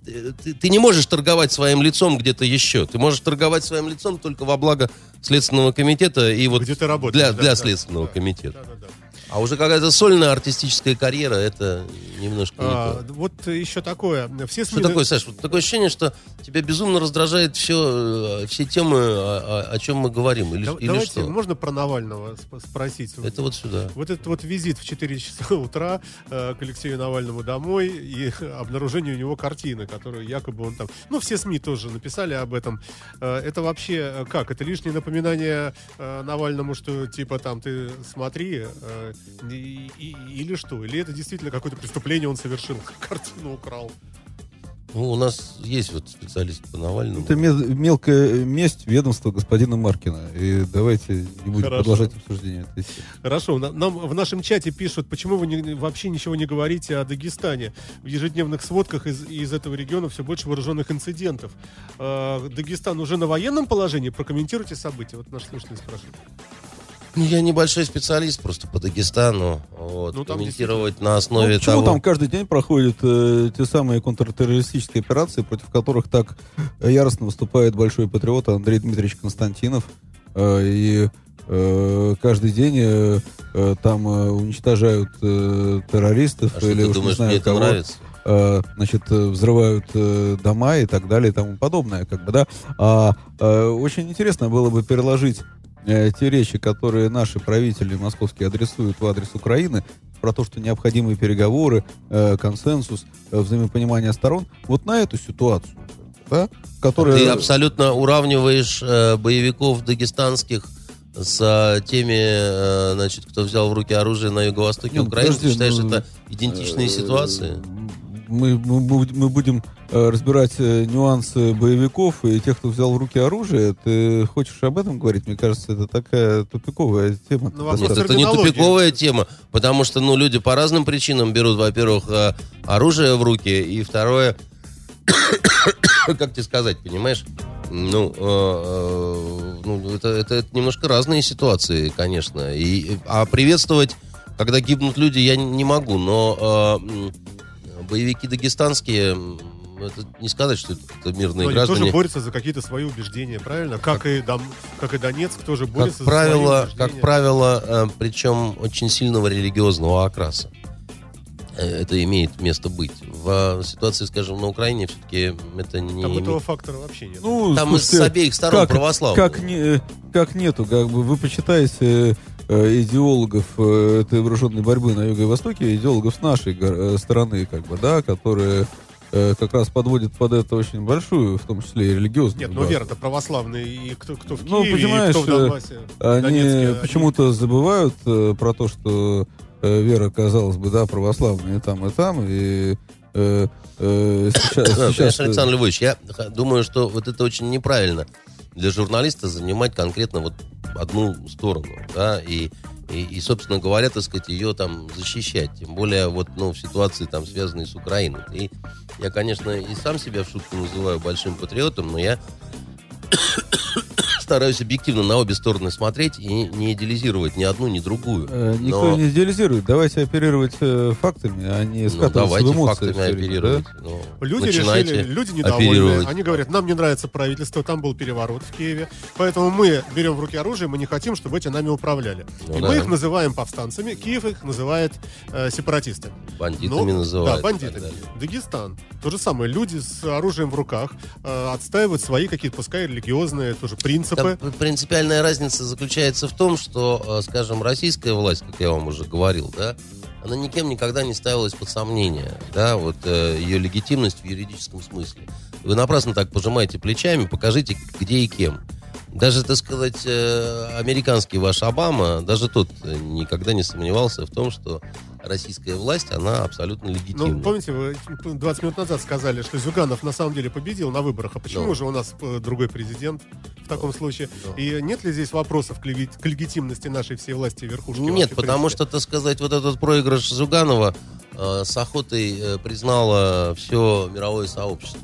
ты, ты не можешь торговать своим лицом где-то еще. Ты можешь торговать своим лицом только во благо Следственного комитета и вот Где ты работаешь, для, да, для да, Следственного да, комитета. Да, да, да. А уже какая-то сольная артистическая карьера, это немножко не А, то. вот еще такое. Все СМИ... Что такое, Саш? Вот такое ощущение, что тебя безумно раздражает все, все темы, о, о- о чем мы говорим. Или, Да- или Давайте, что? можно про Навального сп- спросить? Это вот сюда. Вот этот вот визит в 4 часа утра э, к Алексею Навальному домой и обнаружение у него картины, которую якобы он там... Ну, все СМИ тоже написали об этом. Э, это вообще э, как? Это лишнее напоминание э, Навальному, что типа там ты смотри, э, и- и- или что? Или это действительно какое-то преступление он совершил, картину украл? Ну, у нас есть вот специалист по Навальному. Это ме- мелкая месть ведомства господина Маркина. И давайте не будем Хорошо. продолжать обсуждение этой. Хорошо, на- нам в нашем чате пишут, почему вы не- вообще ничего не говорите о Дагестане. В ежедневных сводках из, из этого региона все больше вооруженных инцидентов. Э, Дагестан уже на военном положении? Прокомментируйте события. Вот наш слушатель спрашивает. Ну, я небольшой специалист просто по Дагестану. Вот, Ну, там комментировать на Ну, основе почему того... там каждый день проходят э, те самые контртеррористические операции, против которых так э, яростно выступает большой патриот Андрей Дмитриевич Константинов. Э, и э, каждый день э, э, там э, уничтожают э, террористов. А что или ты уж не думаешь, знаю мне это кого. нравится? э, значит, взрывают дома и так далее и тому подобное, как бы, да. А, очень интересно было бы переложить э, те речи, которые наши правители московские адресуют в адрес Украины, про то, что необходимые переговоры, э, консенсус, э, взаимопонимание сторон, вот на эту ситуацию, да, которая... Ты абсолютно уравниваешь э, боевиков дагестанских с э, теми, э, значит, кто взял в руки оружие на юго-востоке ну, Украины. Ты считаешь, ну, это идентичные ситуации? Мы, мы, мы будем разбирать э, нюансы боевиков и тех, кто взял в руки оружие. Ты хочешь об этом говорить? Мне кажется, это такая тупиковая тема. Ну, Нет, это не тупиковая тема, потому что, ну, люди по разным причинам берут, во-первых, э, оружие в руки, и второе, как тебе сказать, понимаешь? Ну, э, э, ну это, это, это немножко разные ситуации, конечно. И, а приветствовать, когда гибнут люди, я не могу, но э, боевики дагестанские, это не сказать, что это мирные Но они граждане. тоже борются за какие-то свои убеждения, правильно? Как, и, Дом- как и Донецк тоже борется как за свои правило, убеждения. как правило, э, причем очень сильного религиозного окраса. Э, Это имеет место быть. В э, ситуации, скажем, на Украине все-таки это не Там имеет- этого фактора вообще нет. Ну, Там слушайте, с обеих сторон как, православные. Как, не, как нету, как бы вы почитаете э, идеологов э, этой вооруженной борьбы на Юго и Востоке, идеологов с нашей э, стороны, как бы, да, которые э, как раз подводят под это очень большую, в том числе и религиозную. Нет, но вера-то православные, и кто, кто в Ну, Киеве, и понимаешь, кто в э, Донбассе. Они Донецке, почему-то забывают э, про то, что э, вера, казалось бы, да, православная и там, и там, и э, э, сейчас, сейчас, Конечно, Александр Львович, я думаю, что вот это очень неправильно для журналиста занимать конкретно вот одну сторону, да, и, и, и, собственно говоря, так сказать, ее там защищать, тем более вот, ну, в ситуации там, связанной с Украиной. И я, конечно, и сам себя в шутку называю большим патриотом, но я стараюсь объективно на обе стороны смотреть и не идеализировать ни одну, ни другую. Э, Никто Но- не идеализирует. Давайте оперировать э, фактами, а не Ну, скатываться в давайте эмоции. фактами оперировать. Ну, Люди начинайте решили, люди недовольны. оперировать. Они говорят, нам не нравится правительство, там был переворот в Киеве, поэтому мы берем в руки оружие, мы не хотим, чтобы эти нами управляли. Ну и да. мы их называем повстанцами, Киев их называет э, сепаратистами. Бандитами Ну, называют. Да, бандитами. Дагестан. То же самое. Люди с оружием в руках э, отстаивают свои какие-то, пускай религиозные тоже принципы. Там принципиальная разница заключается в том, что, э, скажем, российская власть, как я вам уже говорил, да, она никем никогда не ставилась под сомнение, да, вот э, ее легитимность в юридическом смысле. Вы напрасно так пожимаете плечами, покажите, где и кем. Даже, так сказать, э, американский ваш Обама, даже тот э, никогда не сомневался в том, что российская власть, она абсолютно легитимна. Ну, помните, вы 20 минут назад сказали, что Зюганов на самом деле победил на выборах. А почему Ну. же у нас э, другой президент в таком случае? Ну. И нет ли здесь вопросов к, леги- к легитимности нашей всей власти верхушки? Нет, потому что, так сказать, вот этот проигрыш Зюганова э, с охотой э, признало все мировое сообщество.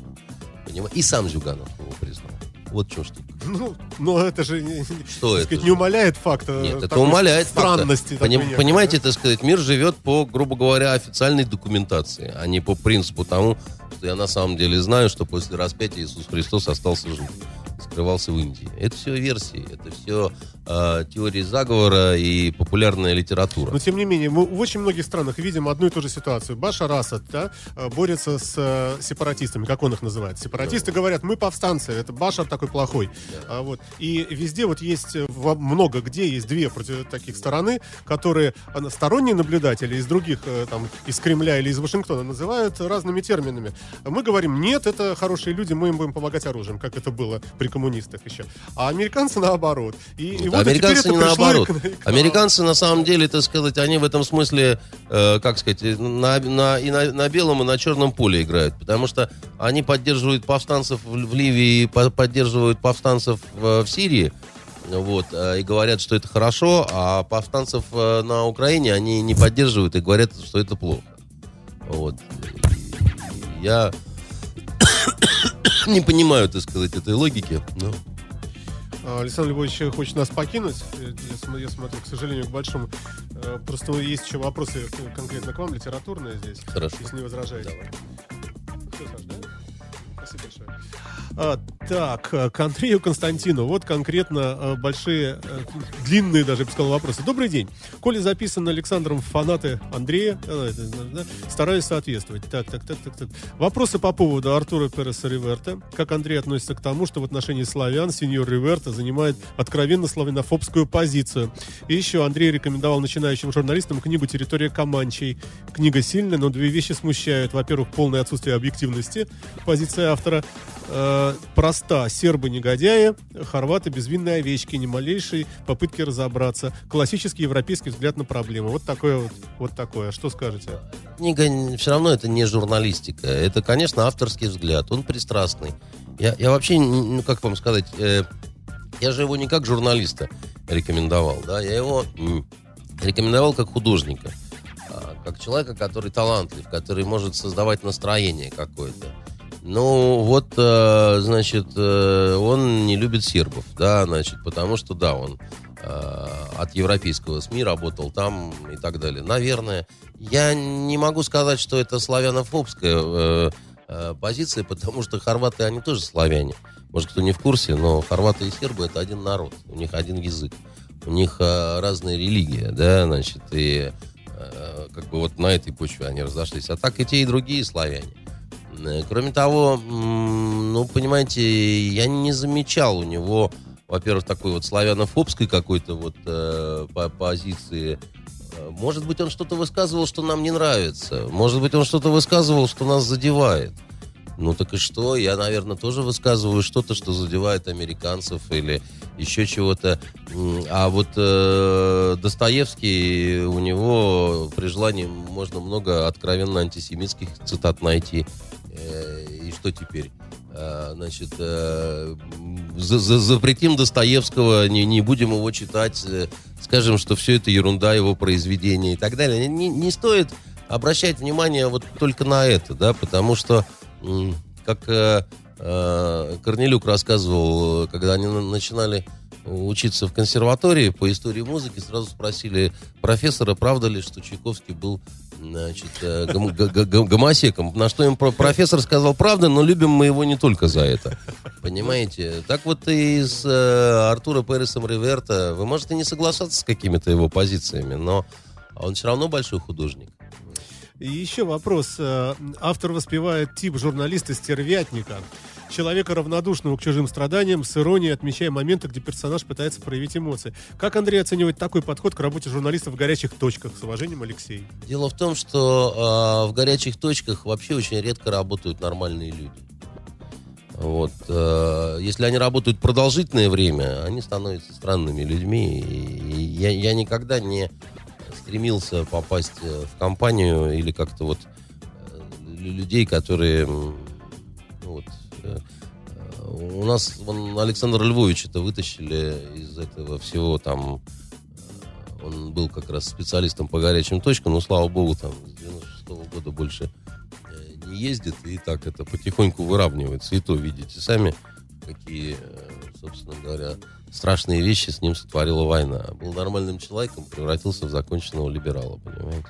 Понимаете? И сам Зюганов его признал. Вот чем штука. Ну, но это же не, Что это сказать, же? не умаляет факта. Нет, это умаляет факта. странности. такой Поним- некой, понимаете, да? так сказать, мир живет по, грубо говоря, официальной документации, а не по принципу тому, что я на самом деле знаю, что после распятия Иисус Христос остался жив, скрывался в Индии. Это все версии, это все э, теории заговора и популярная литература. Но тем не менее, мы в очень многих странах видим одну и ту же ситуацию. Башар Асад да, э, борется с э, сепаратистами, как он их называет. Сепаратисты говорят, мы повстанцы, это Башар такой плохой. А, вот. И везде вот есть, э, во- много где есть две против таких стороны, которые э, сторонние наблюдатели из других, э, там, из Кремля или из Вашингтона называют разными терминами. Мы говорим, нет, это хорошие люди, мы им будем помогать оружием, как это было при коммунистах еще. А американцы наоборот. И, и теперь Американцы не наоборот. Американцы, на самом деле, так сказать, они в этом смысле, э, как сказать, на, на- и на, на белом, и на черном поле играют. Потому что они поддерживают повстанцев в, в Ливии, по- поддерживают повстанцев в, в Сирии. Вот, э, и говорят, что это хорошо, а повстанцев э, на Украине они не поддерживают и говорят, что это плохо. Вот. Я не понимаю, так сказать, этой логики. но- Александр Львович хочет нас покинуть. Я я смотрю, к сожалению, к большому. Э, Просто есть еще вопросы конкретно к вам, литературные здесь. Хорошо. Если не возражаете. Всё, Саш, да? Спасибо большое. А, так, э, к Андрею Константину. Вот конкретно э, большие, э, длинные даже, я бы сказал, вопросы. Добрый день. Коли записано Александром фанаты Андрея, стараюсь соответствовать. Так, так, так, так, так. Вопросы по поводу Артура Переса Риверта. Как Андрей относится к тому, что в отношении славян сеньор Риверта занимает откровенно славянофобскую позицию? И еще Андрей рекомендовал начинающим журналистам книгу «Территория Команчей». Книга сильная, но две вещи смущают. Во-первых, полное отсутствие объективности позиции автора. Э, проста. Сербы негодяи, хорваты безвинные овечки, ни малейшей попытки разобраться. Классический европейский взгляд на проблему. Вот такое вот, вот такое. Что скажете? книга все равно это не журналистика. Это, конечно, авторский взгляд. Он пристрастный. Я, я вообще, ну как вам сказать, э, я же его не как журналиста рекомендовал, да, я его рекомендовал как художника, а, как человека, который талантлив, который может создавать настроение какое-то. Ну, вот, э, значит, э, он не любит сербов, да, значит, потому что, да, он э, от европейского СМИ работал там и так далее. Наверное. Я не могу сказать, что это славянофобская позиция, потому что хорваты, они тоже славяне. Может, кто не в курсе, но хорваты и сербы это один народ, у них один язык, у них э, разная религия, да, значит, и э, как бы вот на этой почве они разошлись. А так и те, и другие славяне. Э, Кроме того, ну, понимаете, я не замечал у него, во-первых, такой вот славянофобской какой-то вот э, по- позиции. Э, Может быть, он что-то высказывал, что нам не нравится. Может быть, он что-то высказывал, что нас задевает. Ну так и что? Я, наверное, тоже высказываю что-то, что задевает американцев или еще чего-то. А вот э, Достоевский, у него при желании можно много откровенно антисемитских цитат найти. И что теперь? Э, Значит, э, запретим Достоевского, не, не будем его читать, э, скажем, что все это ерунда, его произведения и так далее. Не, не стоит обращать внимание вот только на это, да, потому что, как э, Корнелюк рассказывал, когда они на- начинали учиться в консерватории по истории музыки, сразу спросили профессора, правда ли, что Чайковский был значит, э, гом- гомосеком. На что им про- профессор сказал, правда, но любим мы его не только за это. Понимаете? Так вот и с э, Артура Пересом Риверта вы можете не соглашаться с какими-то его позициями, но он все равно большой художник. И еще вопрос. Э, Автор воспевает тип журналиста-стервятника. Человека, равнодушного к чужим страданиям, с иронией отмечая моменты, где персонаж пытается проявить эмоции. Как Андрей оценивает такой подход к работе журналиста в горячих точках? С уважением, Алексей. Дело в том, что э, в горячих точках вообще очень редко работают нормальные люди. Вот, э, если они работают продолжительное время, они становятся странными людьми. И я, я никогда не стремился попасть э, в компанию или как-то вот э, лю- людей, которые у нас вон, Александра Львовича-то вытащили из этого всего там э, он был как раз специалистом по горячим точкам, но, слава богу, там с 96 года больше э, не ездит, и так это потихоньку выравнивается. И то видите сами, какие, э, собственно говоря, страшные вещи с ним сотворила война. Был нормальным человеком, превратился в законченного либерала, понимаете?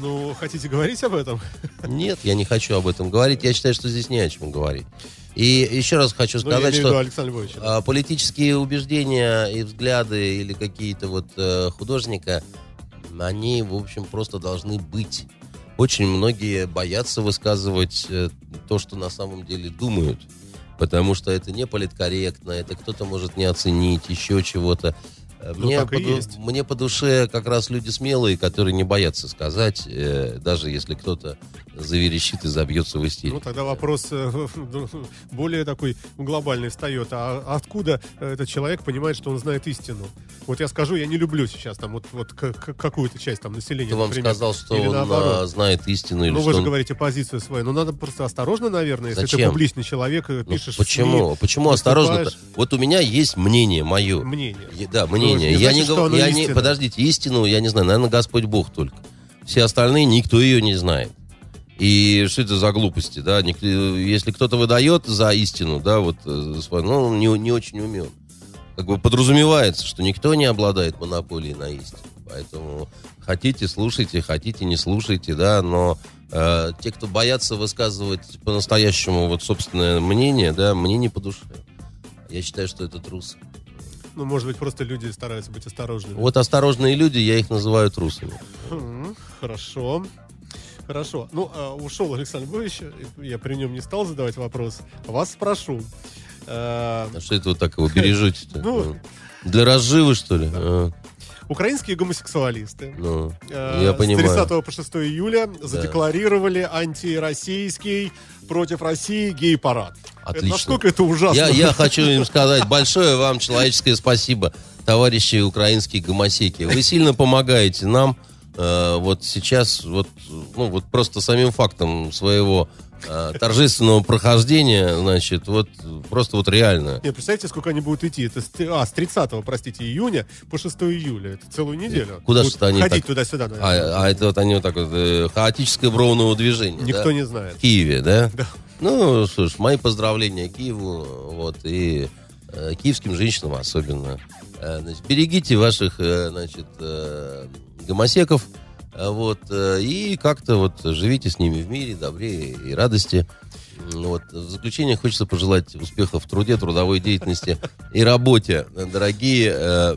Ну, хотите говорить об этом? Нет, я не хочу об этом говорить. Я считаю, что здесь не о чем говорить. И еще раз хочу Ну, сказать, виду что Александра Львовича. а, политические убеждения и взгляды или какие-то вот э, художника, они, в общем, просто должны быть. Очень многие боятся высказывать э, то, что на самом деле думают, потому что это не политкорректно, это кто-то может не оценить, еще чего-то. Э, Ну, Мне, и по, мне по душе как раз люди смелые, которые не боятся сказать, э, даже если кто-то заверещит и забьется в истерику. Ну, тогда вопрос э, более такой глобальный встает. А откуда этот человек понимает, что он знает истину? Вот я скажу, я не люблю сейчас там вот, вот какую-то часть там населения, Кто вам например. сказал, что Или он наоборот. а, знает истину или Ну, вы же он- говорите позицию свою. Ну, надо просто осторожно, наверное, если ты Зачем? публичный человек, э, Ну, пишешь в почему? СМИ, Почему осторожно? выступаешь. Вот у меня есть мнение мое. мнение. Е- Да, мнение. не я значит, не говорю, я не, истина. подождите, истину, я не знаю, наверное, Господь Бог только. Все остальные никто ее не знает. И что это за глупости, да? Если кто-то выдает за истину, да, вот, э, ну, он не, не очень умен. Как бы подразумевается, что никто не обладает монополией на истину. Поэтому хотите, слушайте, хотите, не слушайте, да, но э, те, кто боятся высказывать по-настоящему вот собственное мнение, да, мне не по душе. Я считаю, что это трус. Ну, может быть, просто люди стараются быть осторожными. Вот осторожные люди, я их называю трусами. Хорошо. Хорошо. Ну, а, ушел Александр Львович. Я при нем не стал задавать вопрос. Вас спрошу. А, что это вы так его бережете-то? Ну. Для разживы, что ли? А, Украинские гомосексуалисты ну, э, я с понимаю. 30 по 6 июля задекларировали антироссийский против России гей-парад. Это Отлично. насколько это ужасно? Я, я хочу им сказать большое вам человеческое спасибо, товарищи украинские гомосеки. Вы сильно помогаете нам. Э, вот сейчас, вот, ну, вот просто самим фактом своего э, торжественного прохождения, значит, вот просто вот реально. Не, представляете, сколько они будут идти? Это с, а, с 30, простите, июня по 6 июля. Это целую неделю. Куда Будут ж это они Ходить так- туда-сюда. А, а это вот они вот так вот, э, хаотическое бровного движения. Никто да? не знает. В Киеве, да? Да. Ну, ж, мои поздравления Киеву, вот, и э, киевским женщинам особенно. Э, значит, берегите ваших, э, значит, э, гомосеков, э, вот, э, и как-то вот живите с ними в мире, добре и радости. Вот. В заключение хочется пожелать успехов в труде, трудовой деятельности и работе, дорогие э,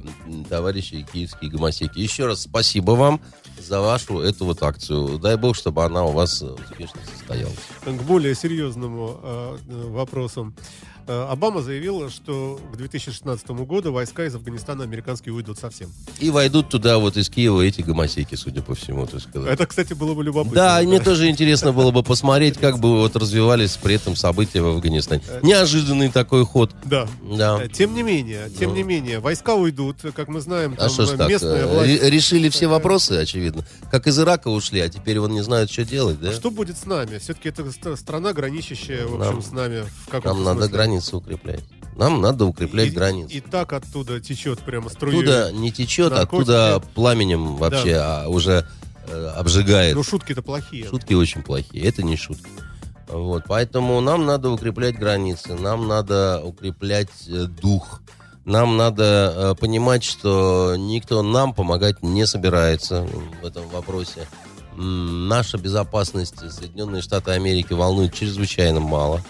товарищи киевские гомосеки. Еще раз спасибо вам за вашу эту вот акцию. Дай бог, чтобы она у вас успешно состоялась. К более серьезному э, э, вопросу. Э, Обама заявил, что к 2016 году войска из Афганистана американские уйдут совсем. И войдут туда вот из Киева эти гомосеки, судя по всему, так сказать. Это, кстати, было бы любопытно. Да, мне тоже интересно было бы посмотреть, как бы вот развивались при этом события в Афганистане. Неожиданный такой ход. Да. Да. Э, Тем не менее, тем Ну. не менее, войска уйдут, как мы знаем, А что ж так? местная э, власть. ре- Решили все вопросы, очевидно. Как из Ирака ушли, а теперь он не знает, что делать, да? Что будет с нами? Все-таки это ст- страна, граничащая, в Нам- общем, с нами в каком-то Нам надо смысле. Границы укреплять. Нам надо укреплять и, границы. И так оттуда течет прямо струей. Оттуда не течет, наркотики. оттуда пламенем вообще а, уже э, обжигает. Ну, шутки-то плохие. Шутки очень плохие, это не шутки. Вот, поэтому нам надо укреплять границы, нам надо укреплять э, дух, нам надо э, понимать, что никто нам помогать не собирается в этом вопросе. М, Наша безопасность Соединенные Штаты Америки волнует чрезвычайно мало,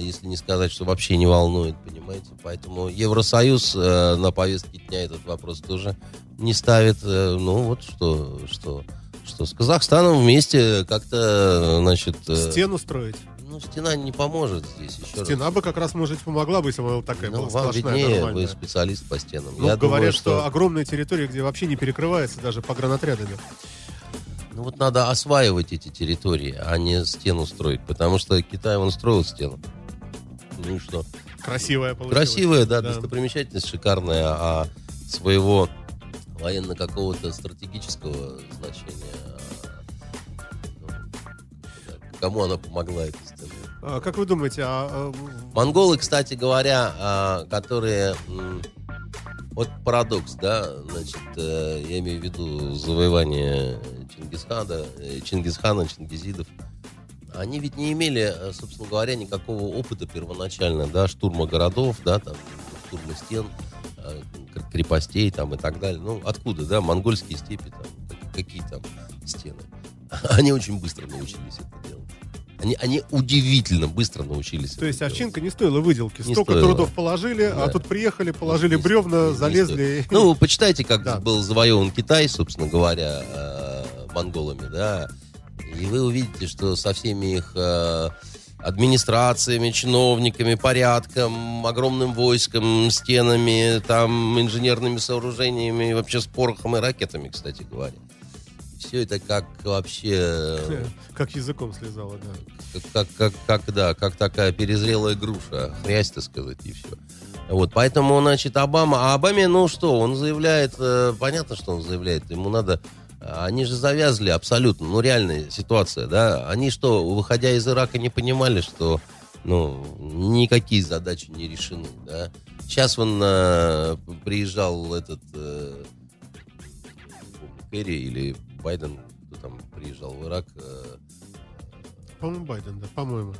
если не сказать, что вообще не волнует, понимаете. Поэтому Евросоюз э, на повестке дня этот вопрос тоже не ставит. Э, Ну вот что, что, что с Казахстаном вместе как-то, значит... э, Стену строить. Ну, стена не поможет здесь еще раз. Стена бы как раз, может, помогла бы, если бы она вот такая Ну, была вам сплошная, виднее, нормальная. вы специалист по стенам. Ну, Я говорят, думаю, что... огромная территория, где вообще не перекрывается даже погранотрядами. Ну, вот надо осваивать эти территории, а не стену строить. Потому что Китай, он строил стену. Ну и что? Красивая получилась. Красивая, да, достопримечательность шикарная, а своего военно какого-то стратегического значения, ну, да, кому она помогла, эта стена? А, как вы думаете, а, а, Монголы, кстати говоря, а, которые... Вот парадокс, да, значит, э, я имею в виду завоевание Чингисхана, э, Чингисхана, Чингизидов. Они ведь не имели, э, собственно говоря, никакого опыта первоначально, да, штурма городов, да, там, штурма стен, э, кр- крепостей там и так далее. Ну, откуда, да, монгольские степи там, как- какие там стены. Они очень быстро научились это делать. Они, они удивительно быстро научились. То есть овчинка не стоила выделки. Не Столько стоила. трудов положили, а Да. тут приехали, положили делать. бревна, Не залезли. стоит. Ну, вы почитайте, как Да. был завоеван Китай, собственно говоря, э, монголами, да, и вы увидите, что со всеми их э, администрациями, чиновниками, порядком, огромным войском, стенами, там, инженерными сооружениями, вообще с порохом и ракетами, кстати говоря. Все это как вообще... э, Как языком слезало, да. как, как, как, да, как такая перезрелая груша, хрясь, так сказать, и все. Вот, поэтому, значит, Обама, а Обаме, ну что, он заявляет, э, понятно, что он заявляет, ему надо, они же завязли абсолютно, ну, реальная ситуация, да, они что, выходя из Ирака, не понимали, что, ну, никакие задачи не решены, да. Сейчас он э, приезжал этот э, Керри или Байден, кто там приезжал в Ирак, э, По-моему, Байден, да, по-моему.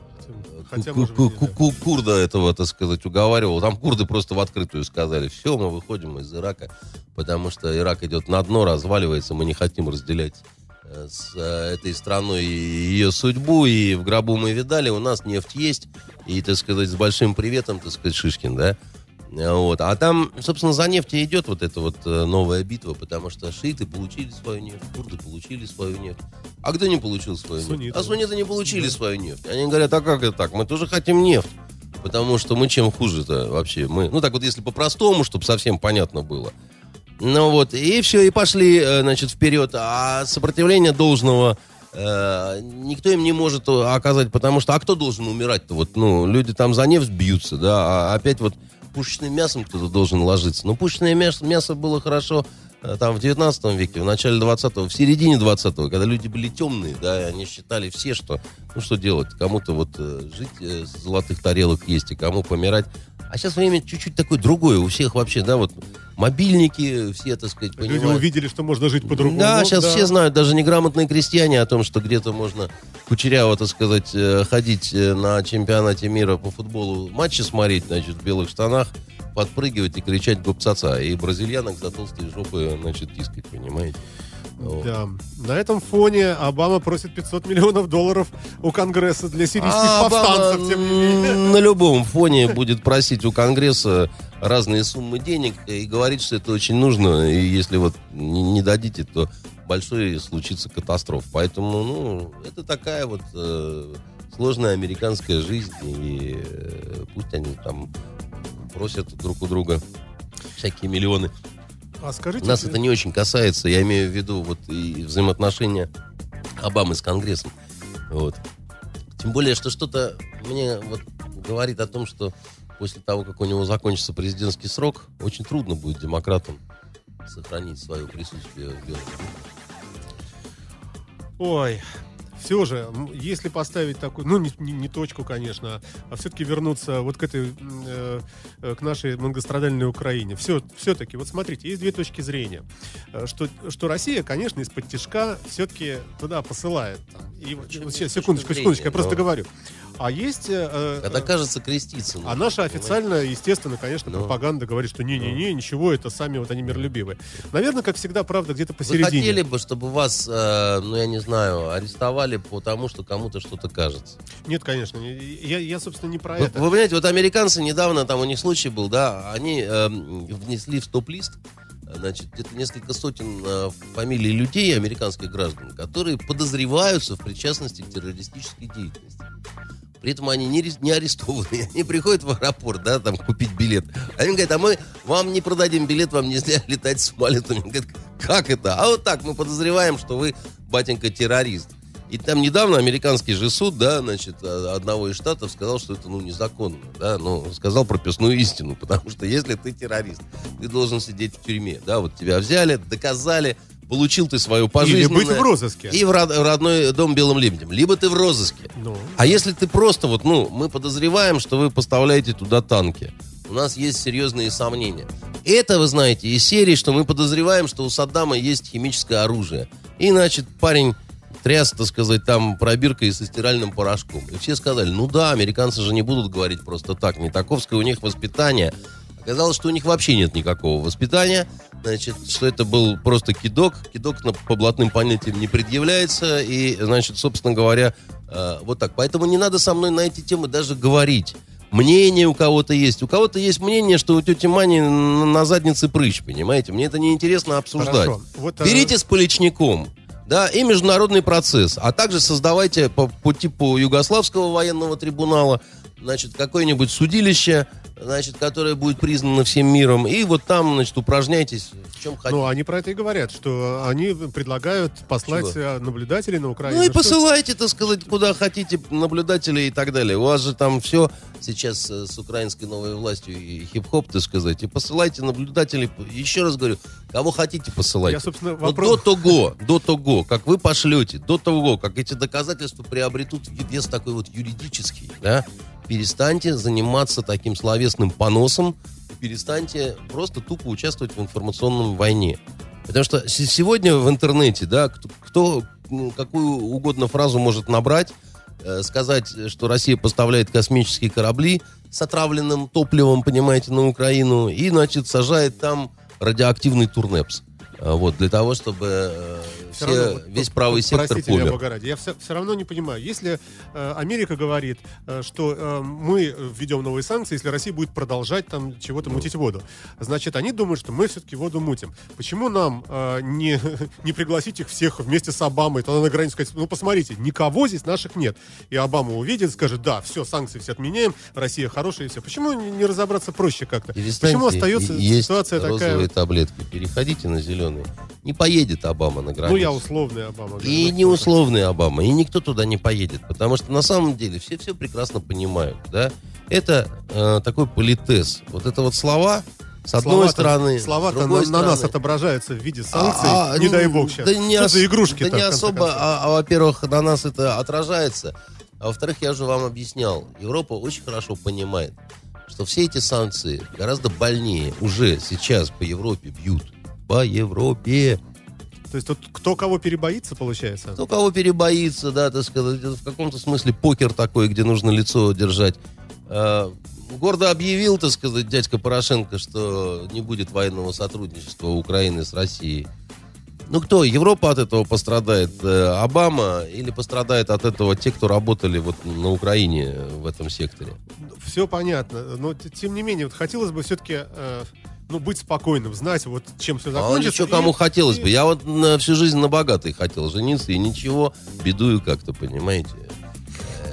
Хотя, может быть, ку- Курда этого, так сказать, уговаривал. Там курды просто в открытую сказали, все, мы выходим из Ирака, потому что Ирак идет на дно, разваливается, мы не хотим разделять э, с э, этой страной ее судьбу, и в гробу мы видали, у нас нефть есть, и, так сказать, с большим приветом, так сказать, Шишкин, да, Э, вот. А там, собственно, за нефть идет вот эта вот э, новая битва, потому что шииты получили свою нефть, курды получили свою нефть. А кто не получил свою нефть? Сунниты. А сунниты не получили свою нефть. Они говорят, а как это так? Мы тоже хотим нефть. Потому что мы чем хуже-то вообще? Мы, ну так вот, если по-простому, чтобы совсем понятно было. Ну вот, и все, и пошли, э, значит, вперед. А сопротивления должного э, никто им не может оказать, потому что, а кто должен умирать-то? Вот, ну, люди там за нефть бьются, да, а опять вот пушечным мясом кто-то должен ложиться. Ну, пушечное мясо, мясо было хорошо э, там в 19 веке, в начале 20-го, в середине 20-го, когда люди были темные, да, и они считали все, что, ну, что делать, кому-то вот э, жить э, с золотых тарелок есть, и кому помирать. А сейчас время чуть-чуть такое другое у всех вообще, да, вот мобильники, все, так сказать, Люди понимают. увидели, что можно жить по-другому. Да, сейчас все знают, даже неграмотные крестьяне, о том, что где-то можно кучеряво, так сказать, э, ходить э, на чемпионате мира по футболу, матчи смотреть, значит, в белых штанах, подпрыгивать и кричать гопцаца. И бразильянок за толстые жопы, значит, тискать, понимаете? Вот. Да. На этом фоне Обама просит 500 миллионов долларов у Конгресса для сирийских А Обама, повстанцев, тем не менее. На любом фоне будет просить у Конгресса разные суммы денег и говорить, что это очень нужно. И если вот не, не дадите, то большой случится катастрофа. Поэтому, ну, это такая вот э, сложная американская жизнь. И э, пусть они там просят друг у друга всякие миллионы. А скажите, Нас это не очень касается. Я имею в виду вот и взаимоотношения Обамы с Конгрессом. Вот. Тем более, что что-то мне вот говорит о том, что после того, как у него закончится президентский срок, очень трудно будет демократам сохранить свое присутствие в Белом. Ой, все же, если поставить такую, ну, не, не- не точку, конечно, а все-таки вернуться вот к этой, э, э, к нашей многострадальной Украине. Все, все-таки, вот смотрите, есть две точки зрения. Э, Что, что Россия, конечно, из-под тяжка все-таки туда посылает. И сейчас, секундочку, зрения? секундочку, я просто Ну. говорю. А есть... э, э, Когда кажется креститься. ну, а наша официальная, естественно, конечно, Ну. пропаганда говорит, что не-не-не, ничего, это сами вот они миролюбивые. Наверное, как всегда, правда, где-то Вы посередине. хотели бы, чтобы вас, э, ну, я не знаю, арестовали по тому, что кому-то что-то кажется? Нет, конечно, не- я, я, собственно, не про Вы, это. вы понимаете, вот американцы недавно, там у них случай был, да, они эм, внесли в стоп-лист, э, значит, где-то несколько сотен э, фамилий людей, американских граждан, которые подозреваются в причастности к террористической деятельности. При этом они не, не арестованы. Они приходят в аэропорт, да, там, купить билет. Они говорят, а мы вам не продадим билет, вам нельзя летать самолетами. Они говорят, как это? А вот так, мы подозреваем, что вы, батенька, террорист. И там недавно американский же суд, да, значит, а- одного из штатов сказал, что это, ну, незаконно, да, ну, сказал прописную истину, потому что если ты террорист, ты должен сидеть в тюрьме, да, вот тебя взяли, доказали, получил ты свою Или пожизненное. быть в розыске. И в род- родной дом белым лебедем. Либо ты в розыске. Ну, А если ты просто вот, ну, мы подозреваем, что вы поставляете туда танки. У нас есть серьезные сомнения. Это, вы знаете, из серии, что мы подозреваем, что у Саддама есть химическое оружие. И, значит, парень тряс, так сказать, там пробиркой со стиральным порошком. И все сказали, ну да, американцы же не будут говорить просто так. Не таковское у них воспитание. Оказалось, что у них вообще нет никакого воспитания. Значит, что это был просто кидок. Кидок на, по блатным понятиям не предъявляется. И, значит, собственно говоря, Э, вот так. Поэтому не надо со мной на эти темы даже говорить. Мнение у кого-то есть. У кого-то есть мнение, что у тети Мани на заднице прыщ, понимаете? Мне это неинтересно обсуждать. Хорошо. Вот, э, Берите с поличником. Да, и международный процесс. А также создавайте по, по типу Югославского военного трибунала, значит, какое-нибудь судилище, значит, которое будет признано всем миром. И вот там, значит, упражняйтесь в чем хотите. Ну, они про это и говорят, что они предлагают послать Чего? э, наблюдателей на Украину. Ну и посылайте, так сказать, куда хотите наблюдателей и так далее. У вас же там все сейчас э, с украинской новой властью и хип-хоп, так сказать. И посылайте наблюдателей. Еще раз говорю, кого хотите посылайте. Я, собственно, Но вопрос... до того, до того, как вы пошлете, до того, как эти доказательства приобретут вес такой вот юридический, да, перестаньте заниматься таким словесным поносом, перестаньте просто тупо участвовать в информационном войне. Потому что сегодня в интернете, да, кто, кто, м, какую угодно фразу может набрать, э, сказать, что Россия поставляет космические корабли с отравленным топливом, понимаете, на Украину, и, значит, сажает там радиоактивный турнепс. А, Вот, для того, чтобы э, Всё все, равно, весь вот, правый сектор простите меня, помер. Бога ради, я все, равно не понимаю. Если э, Америка говорит, э, что э, мы введем новые санкции, если Россия будет продолжать там чего-то Ну. мутить воду, значит, они думают, что мы все-таки воду мутим. Почему нам э, не, не пригласить их всех вместе с Обамой, тогда на границе сказать, ну, посмотрите, никого здесь наших нет. И Обама увидит, скажет, да, все, санкции все отменяем, Россия хорошая и все. Почему не, разобраться проще как-то? Почему остается есть ситуация такая? таблетки. Переходите на зеленые. Не поедет Обама на границу. Ну, я условный Обама. И ну, не условный Обама, и никто туда не поедет, потому что на самом деле все все прекрасно понимают, да. Это э, такой политез. Вот это вот слова, с одной Слова-то- стороны, Слова-то на, на нас стороны. отображаются в виде санкций. А, не ну, дай бог сейчас. Да не, Что ос- за игрушки да не особо, а, а, во-первых, на нас это отражается, а во-вторых, я уже вам объяснял, Европа очень хорошо понимает, что все эти санкции гораздо больнее уже сейчас по Европе бьют. По Европе. То есть тут кто кого перебоится, получается? Кто кого перебоится, да, так сказать, в каком-то смысле покер такой, где нужно лицо держать. Э, гордо объявил, так сказать, дядька Порошенко, что не будет военного сотрудничества Украины с Россией. Ну кто, Европа от этого пострадает? Э, Обама или пострадает от этого те, кто работали вот на Украине в этом секторе? Все понятно. Но тем не менее, вот хотелось бы все-таки ну, быть спокойным, знать, вот чем все А закончится. ничего, кому и- хотелось бы. Я вот на всю жизнь на богатой хотел жениться, и ничего, бедую как-то, понимаете.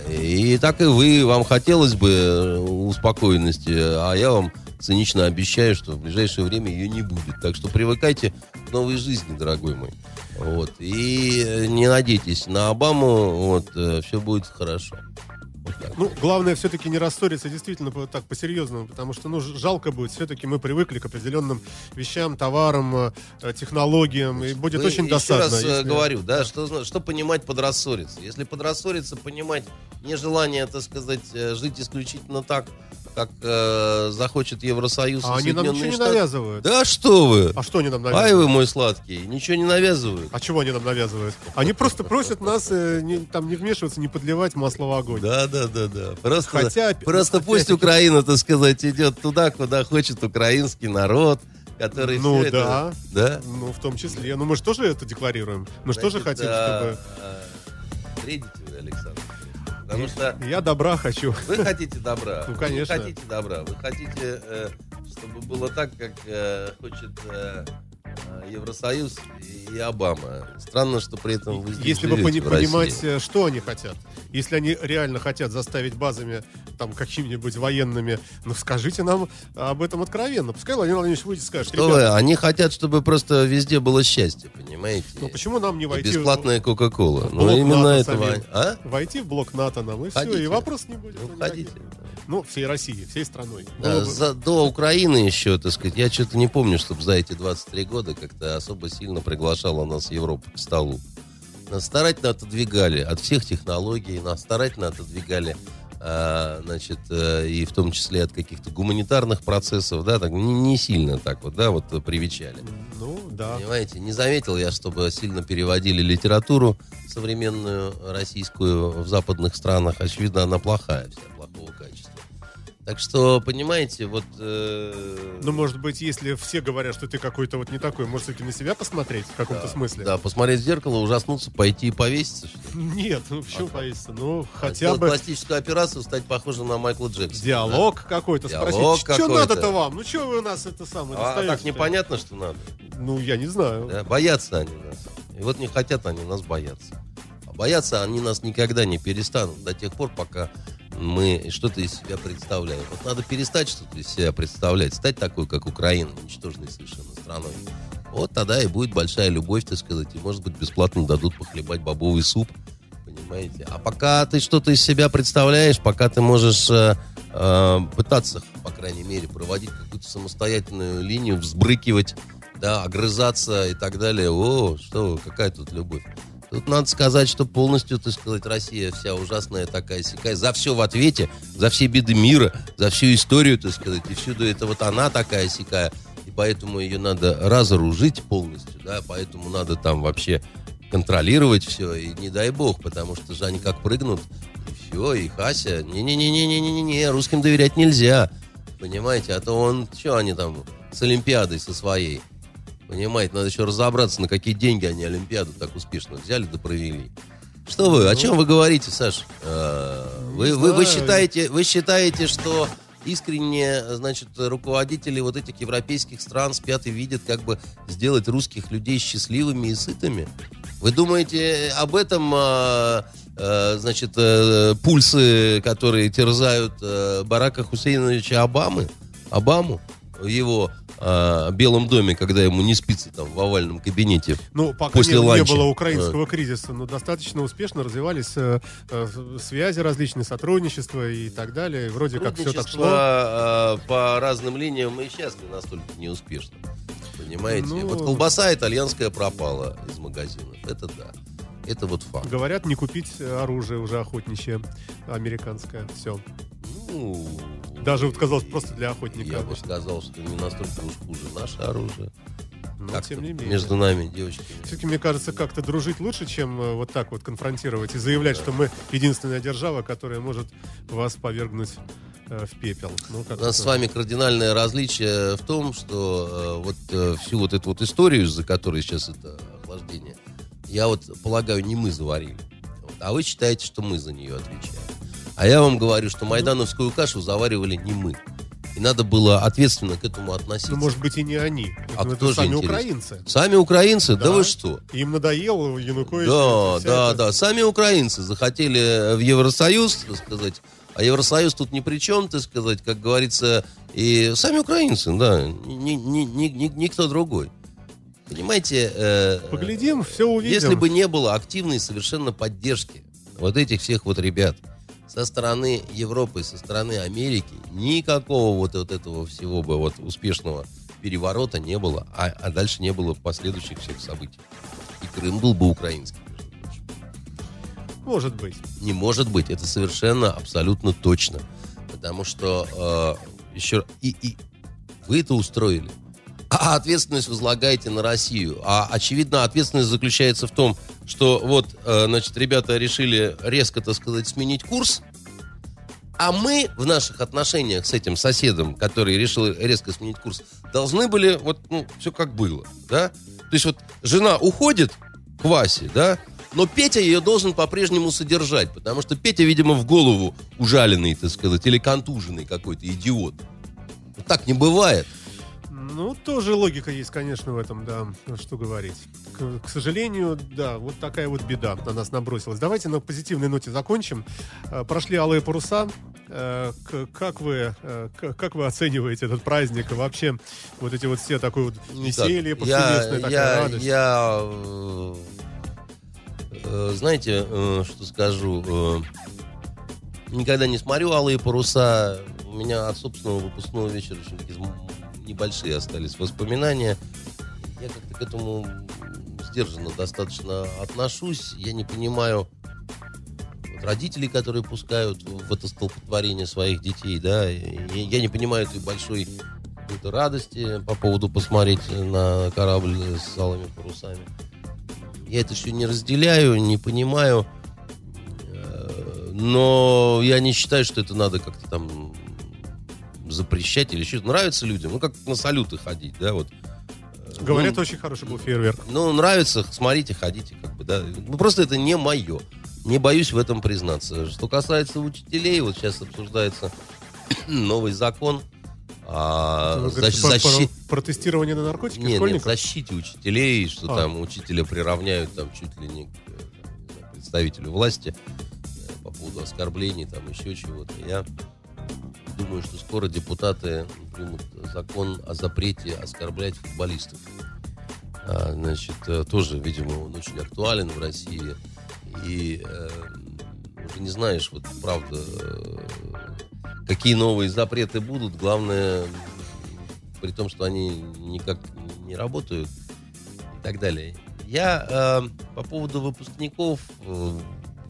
Э, И так и вы, вам хотелось бы э, успокоенности, а я вам цинично обещаю, что в ближайшее время ее не будет. Так что привыкайте к новой жизни, дорогой мой. Вот. И э, не надейтесь на Обаму, вот, все будет хорошо. Ну, главное все-таки не рассориться действительно так по-серьезному, потому что, ну, жалко будет. Все-таки мы привыкли к определенным вещам, товарам, э, э, технологиям, и будет Вы очень еще досадно. раз э, если- говорю, да, что, что понимать под рассориться. Если под рассориться понимать нежелание, так сказать, жить исключительно так, как э, захочет Евросоюз А они нам ничего Соединенные не Штаты. навязывают. Да что вы! А что они нам Ай навязывают? вы мой сладкий, ничего не навязывают. А чего они нам навязывают? Они просто просят нас э, не, там не вмешиваться, не подливать масло в огонь. Да, да, да, да. Просто, Хотя, просто опять- пусть Украина, так сказать, идет туда, куда хочет украинский народ, который Ну всё да. это... Да. Ну, в том числе. Ну, мы же тоже это декларируем. Мы же тоже хотим, а, чтобы... а, Александр. Потому что Я добра хочу. Вы хотите добра. Ну, конечно. Вы хотите добра. Вы хотите, э, чтобы было так, как э, хочет э, Евросоюз и Обама. Странно, что при этом вы здесь Если бы пони- понимать, что они хотят. Если они реально хотят заставить базами, там, какими-нибудь военными, ну, скажите нам об этом откровенно. Пускай Владимир Владимирович выйдет и скажет, Что вы? Они хотят, чтобы просто везде было счастье, понимаете? ну, почему нам не И войти... в- бесплатная Кока-Кола. Ну, именно НАТО этого... самим. А? Войти в блок НАТО нам, и все, Ходите. и вопрос не будет. Ну, никаких. ходите. Ну, всей России, всей страной. Да, бы- за- до Украины еще, так сказать, я что-то не помню, чтобы за эти 23 года как-то особо сильно приглашала нас Европа к столу. Нас старательно отодвигали от всех технологий, нас старательно отодвигали, а, значит, э, и в том числе от каких-то гуманитарных процессов, да, так не, не сильно так вот, да, вот привечали. Ну, да. Понимаете, не заметил я, чтобы сильно переводили литературу современную российскую в западных странах. Очевидно, она плохая, вся плохого качества. Так что, понимаете, вот... э, Ну, может быть, если все говорят, что ты какой-то вот не такой, может, все-таки на себя посмотреть в каком-то смысле? Да, посмотреть в зеркало, ужаснуться, пойти и повеситься, что ли? Нет, ну почему повеситься? Ну, хотя Сделать бы пластическую операцию, стать похожим на Майкла Джексона. диалог какой-то Диалог спросить. Что какой-то. надо-то вам? Ну, что вы у нас это самое да? А, а так непонятно, что надо. Ну, я не знаю. Да? Боятся они нас. И вот не хотят они нас бояться. А бояться они нас никогда не перестанут до тех пор, пока мы что-то из себя представляем. Вот надо перестать что-то из себя представлять, стать такой, как Украина, ничтожной совершенно страной. Вот тогда и будет большая любовь, так сказать, и, может быть, бесплатно дадут похлебать бобовый суп, понимаете? А пока ты что-то из себя представляешь, пока ты можешь э, э, пытаться, по крайней мере, проводить какую-то самостоятельную линию, взбрыкивать, да, огрызаться и так далее. О, что, какая тут любовь? Тут надо сказать, что полностью, так сказать, Россия вся ужасная такая сякая, за все в ответе, за все беды мира, за всю историю, так сказать, и всюду это вот она такая сякая, и поэтому ее надо разоружить полностью, да, поэтому надо там вообще контролировать все, и не дай бог, потому что же они как прыгнут, и все, и Хася, не-не-не-не-не-не-не, русским доверять нельзя, понимаете, а то он, что они там с Олимпиадой со своей, Понимаете, надо еще разобраться, на какие деньги они Олимпиаду так успешно взяли да провели. Что вы, о чем вы говорите, Саш? Э, Вы, вы, вы, считаете, вы считаете, что искренне, значит, руководители вот этих европейских стран спят и видят, как бы сделать русских людей счастливыми и сытыми? Вы думаете об этом, а, э, значит, э, пульсы, которые терзают э, Барака Хусейновича Обамы? Обаму? Его а, Белом доме, когда ему не спится там в овальном кабинете. Ну, пока После не, не ланча. было украинского кризиса, но достаточно успешно развивались э, э, связи различные, сотрудничество и так далее. Вроде как все так шло. а, по разным линиям и сейчас не настолько неуспешно. Понимаете? Ну- Вот колбаса итальянская пропала из магазинов. Это да. Это вот факт. Говорят, не купить э, оружие уже охотничье американское. Все. Ну, Даже вот казалось просто для охотника. я бы сказал, что не настолько уж хуже наше оружие. Но Как-то тем не менее. Между нами, девочками. Все-таки, мне кажется, как-то дружить лучше, чем э, вот так вот конфронтировать и заявлять, что мы единственная держава, которая может вас повергнуть э, в пепел. Ну, У как нас с вами кардинальное различие в том, что э, вот э, всю вот эту вот историю, за которой сейчас это охлаждение, я вот полагаю, не мы заварили. Вот. А вы считаете, что мы за нее отвечаем. А я вам говорю, что майдановскую кашу заваривали не мы. И надо было ответственно к этому относиться. Ну, может быть, и не они. А это кто же сами интересно? украинцы. Сами украинцы? Да, Да. вы что? Им надоело Янукович. Да, да, эта- да. Сами украинцы захотели в Евросоюз, так сказать. А Евросоюз тут ни при чем, так сказать, как говорится. И сами украинцы, да. Ни- ни- ни- ни- никто другой. Понимаете? э, Поглядим, все увидим. Если бы не было активной совершенно поддержки вот этих всех вот ребят со стороны Европы, со стороны Америки, никакого вот, вот этого всего бы вот успешного переворота не было, а, а дальше не было последующих всех событий. И Крым был бы прочим. Может быть. Не может быть, это совершенно абсолютно точно. Потому что э, еще и, и вы это устроили. А ответственность возлагаете на Россию. А очевидно, ответственность заключается в том, что вот, э, значит, ребята решили резко, так сказать, сменить курс, а мы в наших отношениях с этим соседом, который решил резко сменить курс, должны были вот, ну, все как было, да? То есть вот жена уходит к Васе, да? Но Петя ее должен по-прежнему содержать, потому что Петя, видимо, в голову ужаленный, так сказать, или контуженный какой-то идиот. Вот так не бывает. Ну, тоже логика есть, конечно, в этом, да. Что говорить. К, к сожалению, да, вот такая вот беда на нас набросилась. Давайте на позитивной ноте закончим. Э, Прошли алые паруса. Э, Как вы, э, как вы оцениваете этот праздник? И вообще, вот эти вот все такое вот веселье, Так, я, повсеместная такая я, радость. я, э, знаете, что скажу, никогда не смотрю «Алые паруса». У меня от собственного выпускного вечера м- небольшие остались воспоминания. Я как-то к этому сдержанно достаточно отношусь. Я не понимаю родителей, которые пускают в это столпотворение своих детей, да. Я, я не понимаю этой большой какой-то радости по поводу посмотреть на корабль с алыми парусами. Я это еще не разделяю, не понимаю. Э, Но я не считаю, что это надо как-то там запрещать или что-то. Нравится людям, ну, как на салюты ходить, да, вот. Говорят, Ну, очень хороший был фейерверк. ну, нравится, смотрите, ходите, как бы, да. Ну, просто это не мое. Не боюсь в этом признаться. Что касается учителей, вот сейчас обсуждается новый закон о Вы защ- про- защи- про тестирование на наркотики нет, нет, защите учителей, что А. там учителя приравняют там чуть ли не к э, представителю власти э, по поводу оскорблений, там еще чего-то. Я думаю, что скоро депутаты примут закон о запрете оскорблять футболистов. А, значит, э, тоже, видимо, он очень актуален в России. И э, уже не знаешь, вот правда, э, какие новые запреты будут. Главное, при том, что они никак не работают и так далее. Я э, по поводу выпускников э,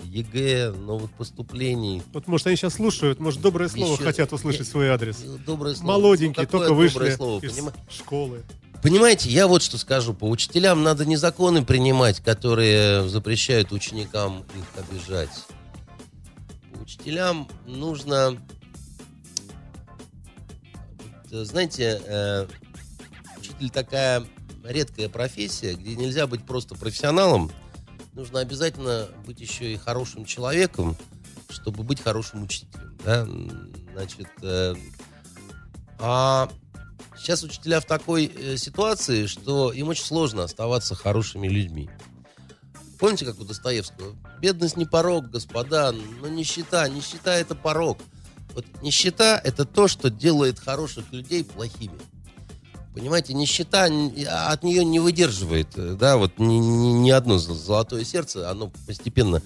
ЕГЭ, новых поступлений. Вот, может, они сейчас слушают, может, доброе слово Еще- хотят услышать свой адрес. Доброе слово. Молоденькие, Какое только доброе вышли слово, из понима- школы. Понимаете, я вот что скажу. По учителям надо не законы принимать, которые запрещают ученикам их обижать. По учителям нужно... э, Знаете, э, учитель такая редкая профессия, где нельзя быть просто профессионалом. Нужно обязательно быть еще и хорошим человеком, чтобы быть хорошим учителем. да. Значит, э, а Сейчас учителя в такой э, ситуации, что им очень сложно оставаться хорошими людьми. Помните, как у Достоевского? Бедность не порог, господа, но нищета. Нищета это порог. Вот нищета это то, что делает хороших людей плохими. Понимаете, нищета а от нее не выдерживает, э, да, вот ни, ни- ни одно зо- золотое сердце, оно постепенно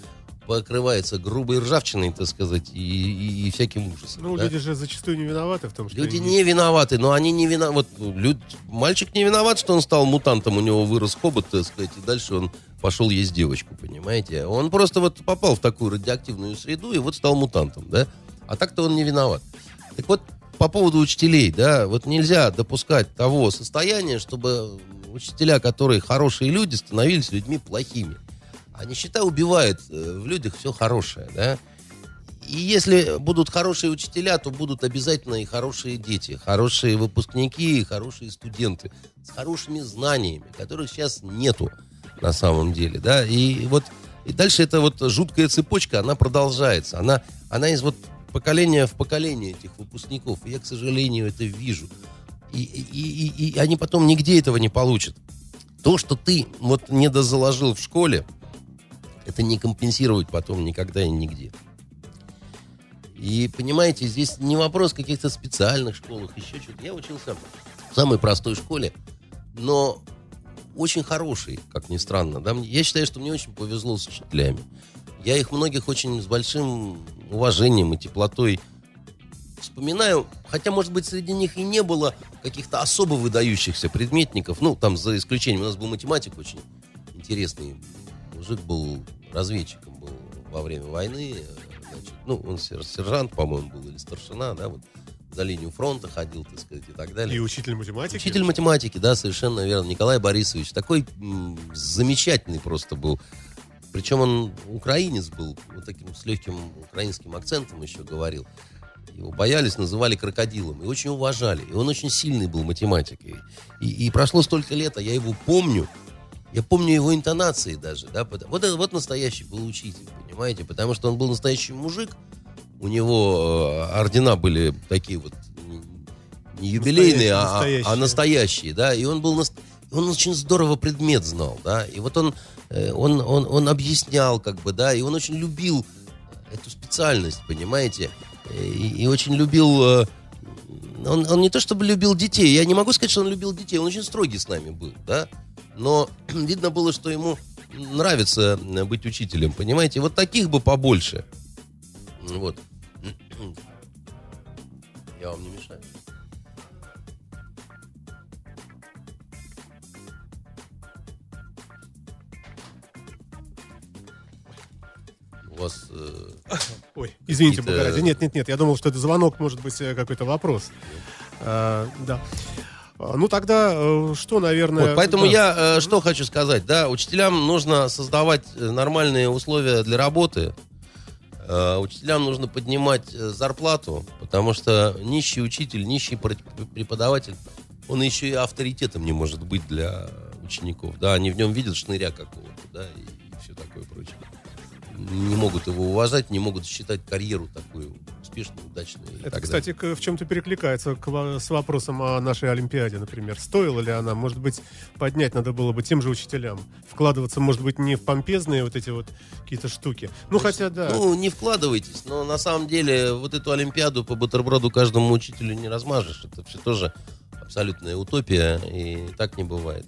покрывается грубой ржавчиной, так сказать, и, и- и всяким ужасом. Ну, да. люди же зачастую не виноваты в том, что... Люди они- не виноваты, но они не виноваты. Вот люд- мальчик не виноват, что он стал мутантом, у него вырос хобот, так сказать, и дальше он пошел есть девочку, понимаете? Он просто вот попал в такую радиоактивную среду и вот стал мутантом, да? А так-то он не виноват. Так вот, по поводу учителей, да, вот нельзя допускать того состояния, чтобы учителя, которые хорошие люди, становились людьми плохими. А нищета убивает э, в людях все хорошее, да? И если будут хорошие учителя, то будут обязательно и хорошие дети, хорошие выпускники, и хорошие студенты с хорошими знаниями, которых сейчас нету на самом деле, да. И вот и дальше эта вот жуткая цепочка, она продолжается, она она из вот поколения в поколение этих выпускников. И я, к сожалению, это вижу. И, и, и- и они потом нигде этого не получат. То, что ты вот не дозаложил в школе, это не компенсировать потом никогда и нигде. И понимаете, здесь не вопрос каких-то специальных школах, еще что-то. Я учился в самой простой школе, но очень хороший, как ни странно. Да? Я считаю, что мне очень повезло с учителями. Я их многих очень с большим уважением и теплотой вспоминаю, хотя, может быть, среди них и не было каких-то особо выдающихся предметников, ну, там, за исключением, у нас был математик очень интересный, мужик был разведчиком, был во время войны, значит, ну, он сер- сержант, по-моему, был, или старшина, да, вот, за линию фронта ходил, так сказать, и так далее. И учитель математики. Учитель математики, да, совершенно верно. Николай Борисович. Такой м, замечательный просто был. Причем он украинец был, вот таким с легким украинским акцентом еще говорил. Его боялись, называли крокодилом. И очень уважали. И он очень сильный был математикой. И, и прошло столько лет, а я его помню. Я помню его интонации даже. Да, вот это вот настоящий был учитель, понимаете? Потому что он был настоящий мужик. У него э, ордена были такие вот не- юбилейные, а- а, Настоящие, а настоящие, да. И он был нас- он очень здорово предмет знал, да. И вот он, э, он, он, он объяснял, как бы, да, и он очень любил эту специальность, понимаете, и, и очень любил. э, Он, он не то чтобы любил детей, я не могу сказать, что он любил детей, он очень строгий с нами был, да. Но видно было, что ему нравится э, быть учителем, понимаете. Вот таких бы побольше. Вот. Я вам не мешаю. У вас э, Ой, извините, Какие-то- бога ради. Нет, нет, нет. Я думал, что это звонок, может быть, э, какой-то вопрос. А, да. А, Ну тогда э, что, наверное... Вот, поэтому да. я э, что хочу сказать, да, учителям нужно создавать э, нормальные условия для работы. Учителям нужно поднимать зарплату, потому что нищий учитель, нищий пр- преподаватель, он еще и авторитетом не может быть для учеников. Да, они в нем видят шныря какого-то, да, и все такое прочее. Не могут его уважать, не могут считать карьеру такую успешную, удачную. и Это, кстати, к- в чем-то перекликается с вопросом о нашей Олимпиаде, например. Стоила ли она? Может быть, поднять надо было бы тем же учителям. Вкладываться, может быть, не в помпезные вот эти вот какие-то штуки. Ну, хотя, да. Ну, не вкладывайтесь, но на самом деле вот эту Олимпиаду по бутерброду каждому учителю не размажешь. Это все тоже абсолютная утопия, и так не бывает.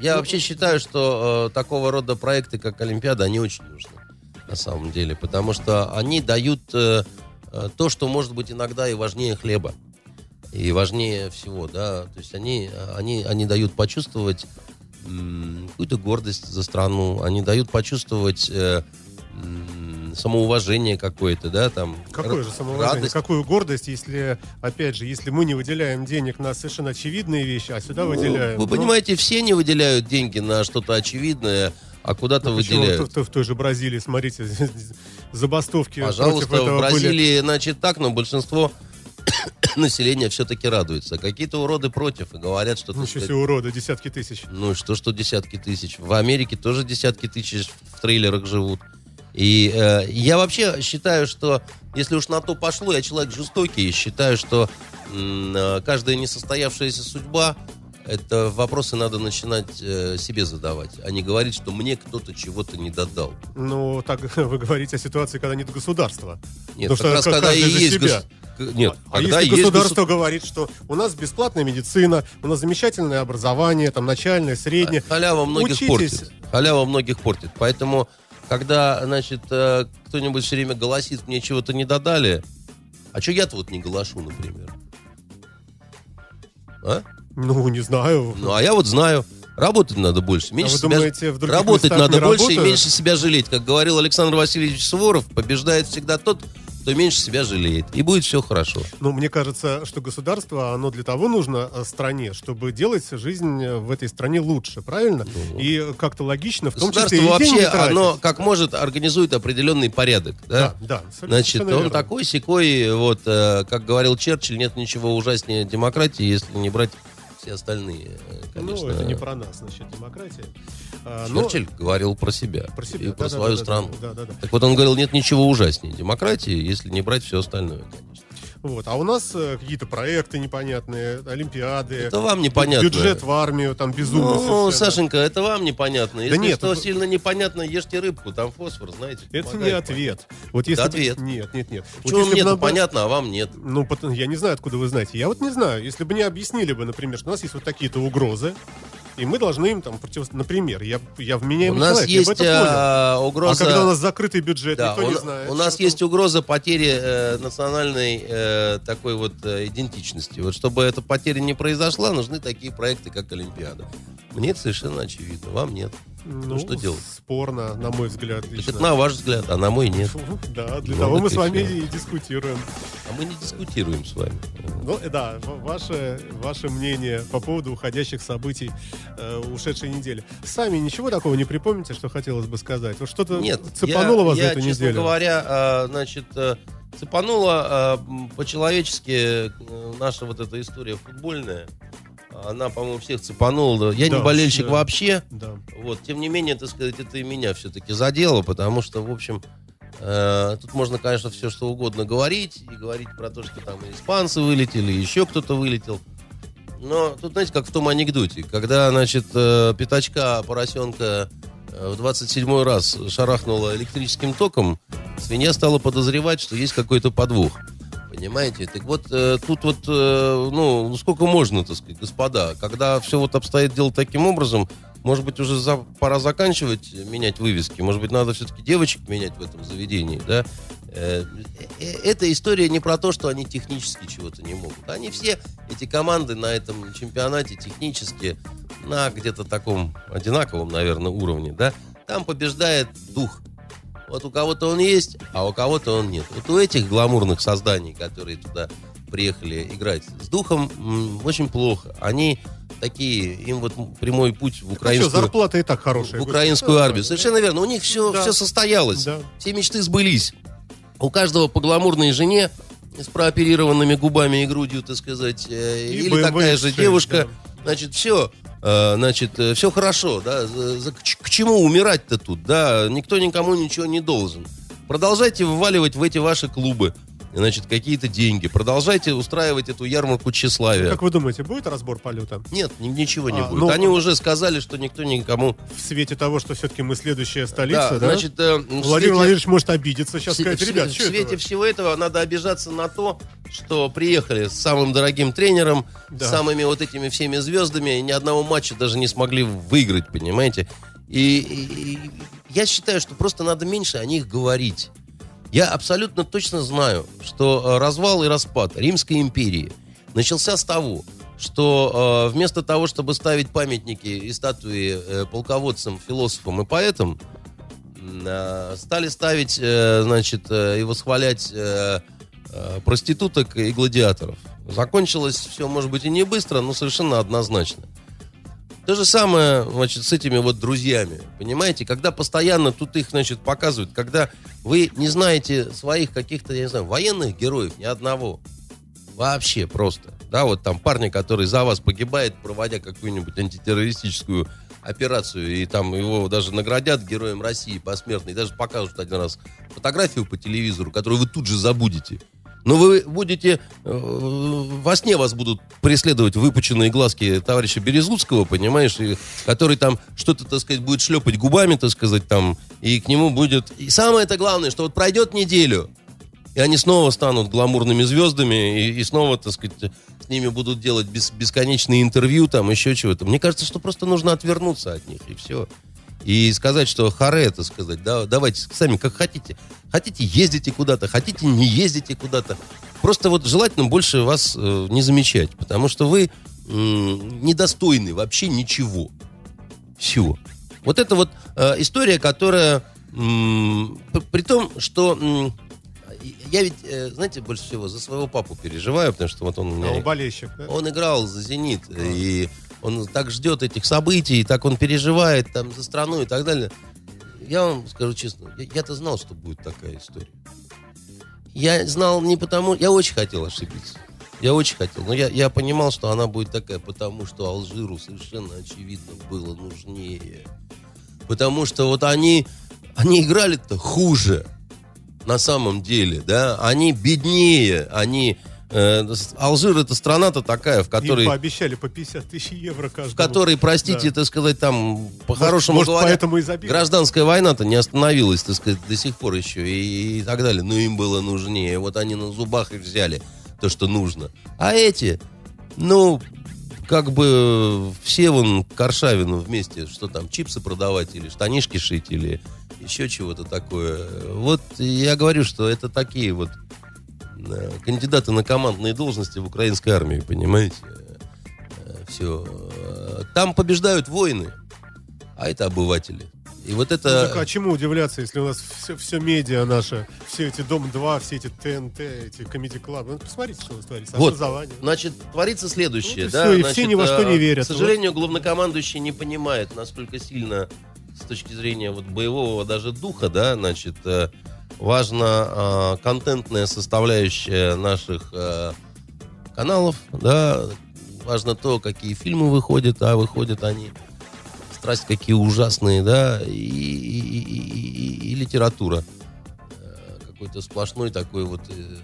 Я вообще считаю, что э, такого рода проекты, как Олимпиада, они очень нужны на самом деле, потому что они дают э, э, то, что может быть иногда и важнее хлеба, и важнее всего, да, то есть они, они, они дают почувствовать какую-то гордость за страну, они дают почувствовать э, самоуважение какое-то, да, там. Какое же самоуважение, радость. какую гордость, если, опять же, если мы не выделяем денег на совершенно очевидные вещи, а сюда выделяем. Вы Ну, понимаете, все не выделяют деньги на что-то очевидное, а куда-то ну, выделяют. В, в- в той же Бразилии, смотрите, забастовки Пожалуйста, в были. Бразилии, значит, так, но большинство населения все-таки радуется. Какие-то уроды против и говорят, что... так Ничего сказать, уроды, десятки тысяч. Ну, что, что десятки тысяч. В Америке тоже десятки тысяч в трейлерах живут. И э, я вообще считаю, что если уж на то пошло, я человек жестокий, считаю, что э, каждая несостоявшаяся судьба, это вопросы надо начинать э, себе задавать, а не говорить, что мне кто-то чего-то не додал. Ну, так вы говорите о ситуации, когда нет государства. Нет, Потому как что раз когда и есть... гос- Нет, А когда если есть государство госу- говорит, что у нас бесплатная медицина, у нас замечательное образование, там начальное, среднее. Халява многих Учитесь. портит. Халява многих портит. Поэтому, когда, значит, э, кто-нибудь все время голосит, мне чего-то не додали, а что я-то вот не голосу, например? А? Ну, не знаю. Ну, а я вот знаю. Работать надо больше. А Меньше вы себя... думаете, в Работать надо больше и работают? меньше себя жалеть. Как говорил Александр Васильевич Суворов, побеждает всегда тот, кто меньше себя жалеет. И будет все хорошо. Ну, мне кажется, что государство, оно для того нужно э, стране, чтобы делать жизнь э, в этой стране лучше, правильно? И как-то логично, в том числе Ну. Государство и деньги вообще, оно как может организует определенный порядок. Да? Да, да. Значит, он верно. такой секой, вот, э, как говорил Черчилль, нет ничего ужаснее демократии, если не брать все остальные, э, конечно. Ну, это не про нас, значит, демократия. А, но- Черчилль говорил про себя, Про себя, и да, про да, свою да, страну. Да, да, да. Так вот он говорил, нет ничего ужаснее демократии, если не брать все остальное, конечно. Вот. А у нас э, какие-то проекты непонятные, олимпиады. Это вам непонятно. Бюджет в армию, там безумно. Ну, совершенно. Сашенька, это вам непонятно. Если нет, что это- сильно непонятно, ешьте рыбку, там фосфор, знаете. Это не ответ. Вот если Это бы- ответ. Нет, нет, нет. Вот Почему бы мне нам бы- понятно, а вам нет? Ну, я не знаю, откуда вы знаете. Я вот не знаю. Если бы не объяснили бы, например, что у нас есть вот такие-то угрозы, и мы должны им там против... Например, я, я У вменяемый нас человек, я есть это понял. а, А угроза... когда у нас закрытый бюджет, Да, никто у, не на- знает. у нас есть там. угроза потери э, национальной э, такой вот э, идентичности. Вот чтобы эта потеря не произошла, нужны такие проекты, как Олимпиада. Мне это совершенно очевидно, вам нет. Ну, что делать? Спорно, на мой взгляд, лично. это на ваш взгляд, а на мой нет. Да, для Ну, того мы с вами и дискутируем. А мы не дискутируем с вами. Ну, э, да, ваше, ваше мнение по поводу уходящих событий э, ушедшей недели. Сами ничего такого не припомните, что хотелось бы сказать? Вот что-то Нет, цепануло я, вас я, за эту честно неделю? говоря, э, значит, э, цепанула э, по-человечески э, наша вот эта история футбольная. Она, по-моему, всех цепанула. Я Да, не болельщик да. вообще. Да. Вот, тем не менее, так сказать, это и меня все-таки задело, потому что, в общем, э, тут можно, конечно, все что угодно говорить, и говорить про то, что там и испанцы вылетели, и еще кто-то вылетел. Но тут, знаете, как в том анекдоте, когда, значит, э, пятачка поросенка э, в 27-й раз шарахнула электрическим током, свинья стала подозревать, что есть какой-то подвох. Понимаете? Так вот, э, тут вот, э, ну, ну, сколько можно, так сказать, господа, когда все вот обстоит дело таким образом, может быть, уже за- пора заканчивать менять вывески, может быть, надо все-таки девочек менять в этом заведении, да? Э, э, Эта история не про то, что они технически чего-то не могут. Они все, эти команды на этом чемпионате технически на где-то таком одинаковом, наверное, уровне, да? Там побеждает дух. Вот у кого-то он есть, а у кого-то он нет. Вот у этих гламурных созданий, которые туда приехали играть, с духом м, очень плохо. Они такие, им вот прямой путь в украинскую, зарплата и так хорошая. в украинскую армию. Совершенно верно. У них все, Да. все состоялось. Да. Все мечты сбылись. У каждого по гламурной жене с прооперированными губами и грудью, так сказать, э, И или BMW такая же X6, девушка. да. Значит, все, значит, все хорошо, да. К чему умирать-то тут, да? Никто никому ничего не должен. Продолжайте вываливать в эти ваши клубы, значит, какие-то деньги. Продолжайте устраивать эту ярмарку тщеславия. Как вы думаете, будет разбор полета? Нет, ни- ничего не А, будет. ну, Они уже сказали, что никто никому... В свете того, что все-таки мы следующая столица, да? значит, э, в Владимир свете- Владимирович может обидеться сейчас, в, сказать, в- ребят, в что свете это? вы?» всего этого надо обижаться на то, что приехали с самым дорогим тренером, Да. с самыми вот этими всеми звездами, и ни одного матча даже не смогли выиграть, понимаете? И, и- и я считаю, что просто надо меньше о них говорить. Я абсолютно точно знаю, что э, развал и распад Римской империи начался с того, что э, вместо того, чтобы ставить памятники и статуи э, полководцам, философам и поэтам, э, стали ставить, э, значит, э, и восхвалять э, э, проституток и гладиаторов. Закончилось все, может быть, и не быстро, но совершенно однозначно. То же самое, значит, с этими вот друзьями. Понимаете, когда постоянно тут их, значит, показывают, когда вы не знаете своих каких-то, я не знаю, военных героев, ни одного. Вообще просто. Да, вот там парни, который за вас погибает, проводя какую-нибудь антитеррористическую операцию, и там его даже наградят героем России посмертно, и даже покажут один раз фотографию по телевизору, которую вы тут же забудете. Но вы будете... э, во сне вас будут преследовать выпученные глазки товарища Березутского, понимаешь, и, который там что-то, так сказать, будет шлепать губами, так сказать, там, и к нему будет... И самое это главное, что вот пройдет неделю, и они снова станут гламурными звездами, и, и снова, так сказать, с ними будут делать бес- бесконечные интервью, там, еще чего-то. Мне кажется, что просто нужно отвернуться от них, и все. И сказать, что харе, это сказать, да, давайте сами как хотите. Хотите, ездите куда-то, хотите, не ездите куда-то. Просто вот желательно больше вас э, не замечать, потому что вы м, недостойны вообще ничего. Все. Вот это вот э, история, которая... п- при том, что... я ведь, э, знаете, больше всего за своего папу переживаю, потому что вот он у меня... А болельщик, да? Он играл за «Зенит», и он так ждет этих событий, так он переживает там за страну и так далее. Я вам скажу честно, я- я-то знал, что будет такая история. Я знал не потому... Я очень хотел ошибиться. Я очень хотел. Но я, я понимал, что она будет такая, потому что Алжиру совершенно очевидно было нужнее. Потому что вот они, они играли-то хуже на самом деле, да, они беднее, они... э, Алжир это страна-то такая, в которой, Им пообещали по 50 тысяч евро каждому. в которой, простите, Да. так сказать, там, по-хорошему говоря, гражданская война-то не остановилась, так сказать, до сих пор еще и, и так далее. Но им было нужнее. Вот они на зубах и взяли то, что нужно. А эти, ну, как бы все вон к Аршавину вместе, что там, чипсы продавать или штанишки шить или еще чего-то такое. Вот я говорю, что это такие вот кандидаты на командные должности в украинской армии, понимаете? Все. Там побеждают воины, а это обыватели. И вот Ну, это... так а чему удивляться, если у нас все, все медиа наше, все эти Дом-2, все эти ТНТ, эти комедий клаб Ну, посмотрите, что у нас творится. Вот, значит, творится следующее, и да. всё, и значит, все ни во что э, не верят. К сожалению, главнокомандующий не понимает, насколько сильно с точки зрения вот боевого даже духа, да, значит, э, важна э, контентная составляющая наших э, каналов, да, важно то, какие фильмы выходят, а выходят они страсть какие ужасные, да, и, и- и- и- и литература. Э, Какой-то сплошной такой вот э,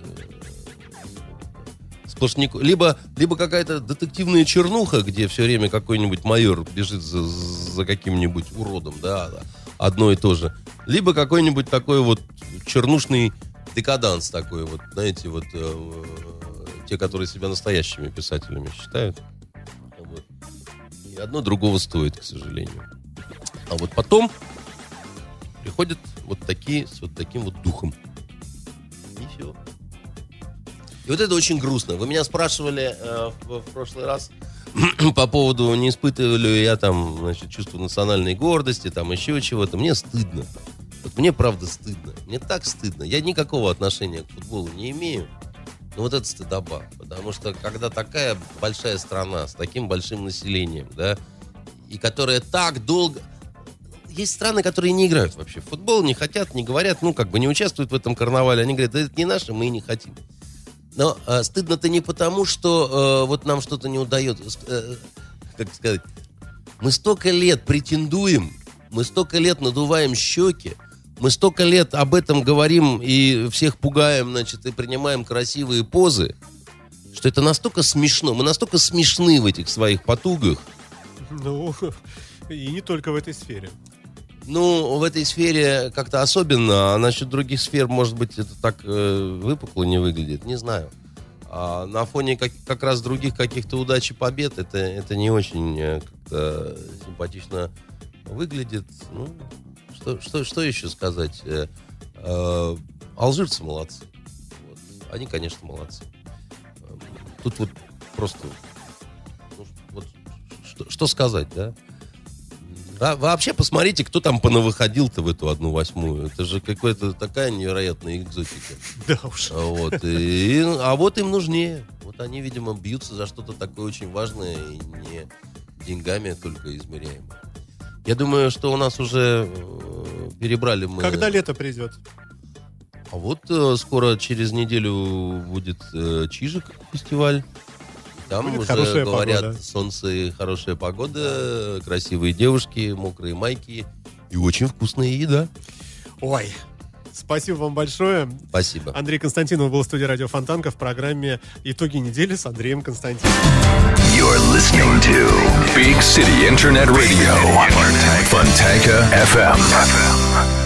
сплошник. Либо, либо какая-то детективная чернуха, где все время какой-нибудь майор бежит за, за каким-нибудь уродом, да, одно и то же. Либо какой-нибудь такой вот чернушный декаданс такой вот, знаете, вот э, э, те, которые себя настоящими писателями считают. Вот. И одно другого стоит, к сожалению. А вот потом приходят вот такие с вот таким вот духом. И все. И вот это очень грустно. Вы меня спрашивали э, в, в прошлый раз по поводу, не испытываю ли я там, значит, чувство национальной гордости, там еще чего-то. Мне стыдно. Вот мне правда стыдно. Мне так стыдно. Я никакого отношения к футболу не имею. Ну вот это стыдоба. Потому что когда такая большая страна с таким большим населением, да, и которая так долго... Есть страны, которые не играют вообще в футбол, не хотят, не говорят, ну, как бы не участвуют в этом карнавале. Они говорят, да это не наше, мы и не хотим. Но э, стыдно-то не потому, что э, вот нам что-то не удается. Э, как сказать, мы столько лет претендуем, мы столько лет надуваем щеки, мы столько лет об этом говорим и всех пугаем, значит, и принимаем красивые позы, что это настолько смешно. Мы настолько смешны в этих своих потугах. Ну, и не только в этой сфере. Ну, в этой сфере как-то особенно, а насчет других сфер, может быть, это так э, выпукло не выглядит, не знаю. А на фоне как, как раз других каких-то удач и побед это, это не очень э, как-то симпатично выглядит. Ну, что, что, что еще сказать? Э, э, алжирцы молодцы. Вот. Они, конечно, молодцы. Эм, тут вот просто... Ну, вот, что, что сказать, да? Да, вообще посмотрите, кто там понавыходил-то в эту одну восьмую. Это же какая-то такая невероятная экзотика. Да уж. Вот, и, а вот им нужнее. Вот они, видимо, бьются за что-то такое очень важное и не деньгами только измеряемое. Я думаю, что у нас уже э, перебрали мы... Когда лето придет? А вот э, скоро через неделю будет э, Чижик фестиваль. Там Будет уже говорят погода. солнце и хорошая погода, красивые девушки, мокрые майки и очень вкусная еда. Ой, спасибо вам большое. Спасибо. Андрей Константинов был в студии Радио Фонтанка в программе «Итоги недели» с Андреем Константиновым. You're listening to Big City Internet Radio. Fontanka FM.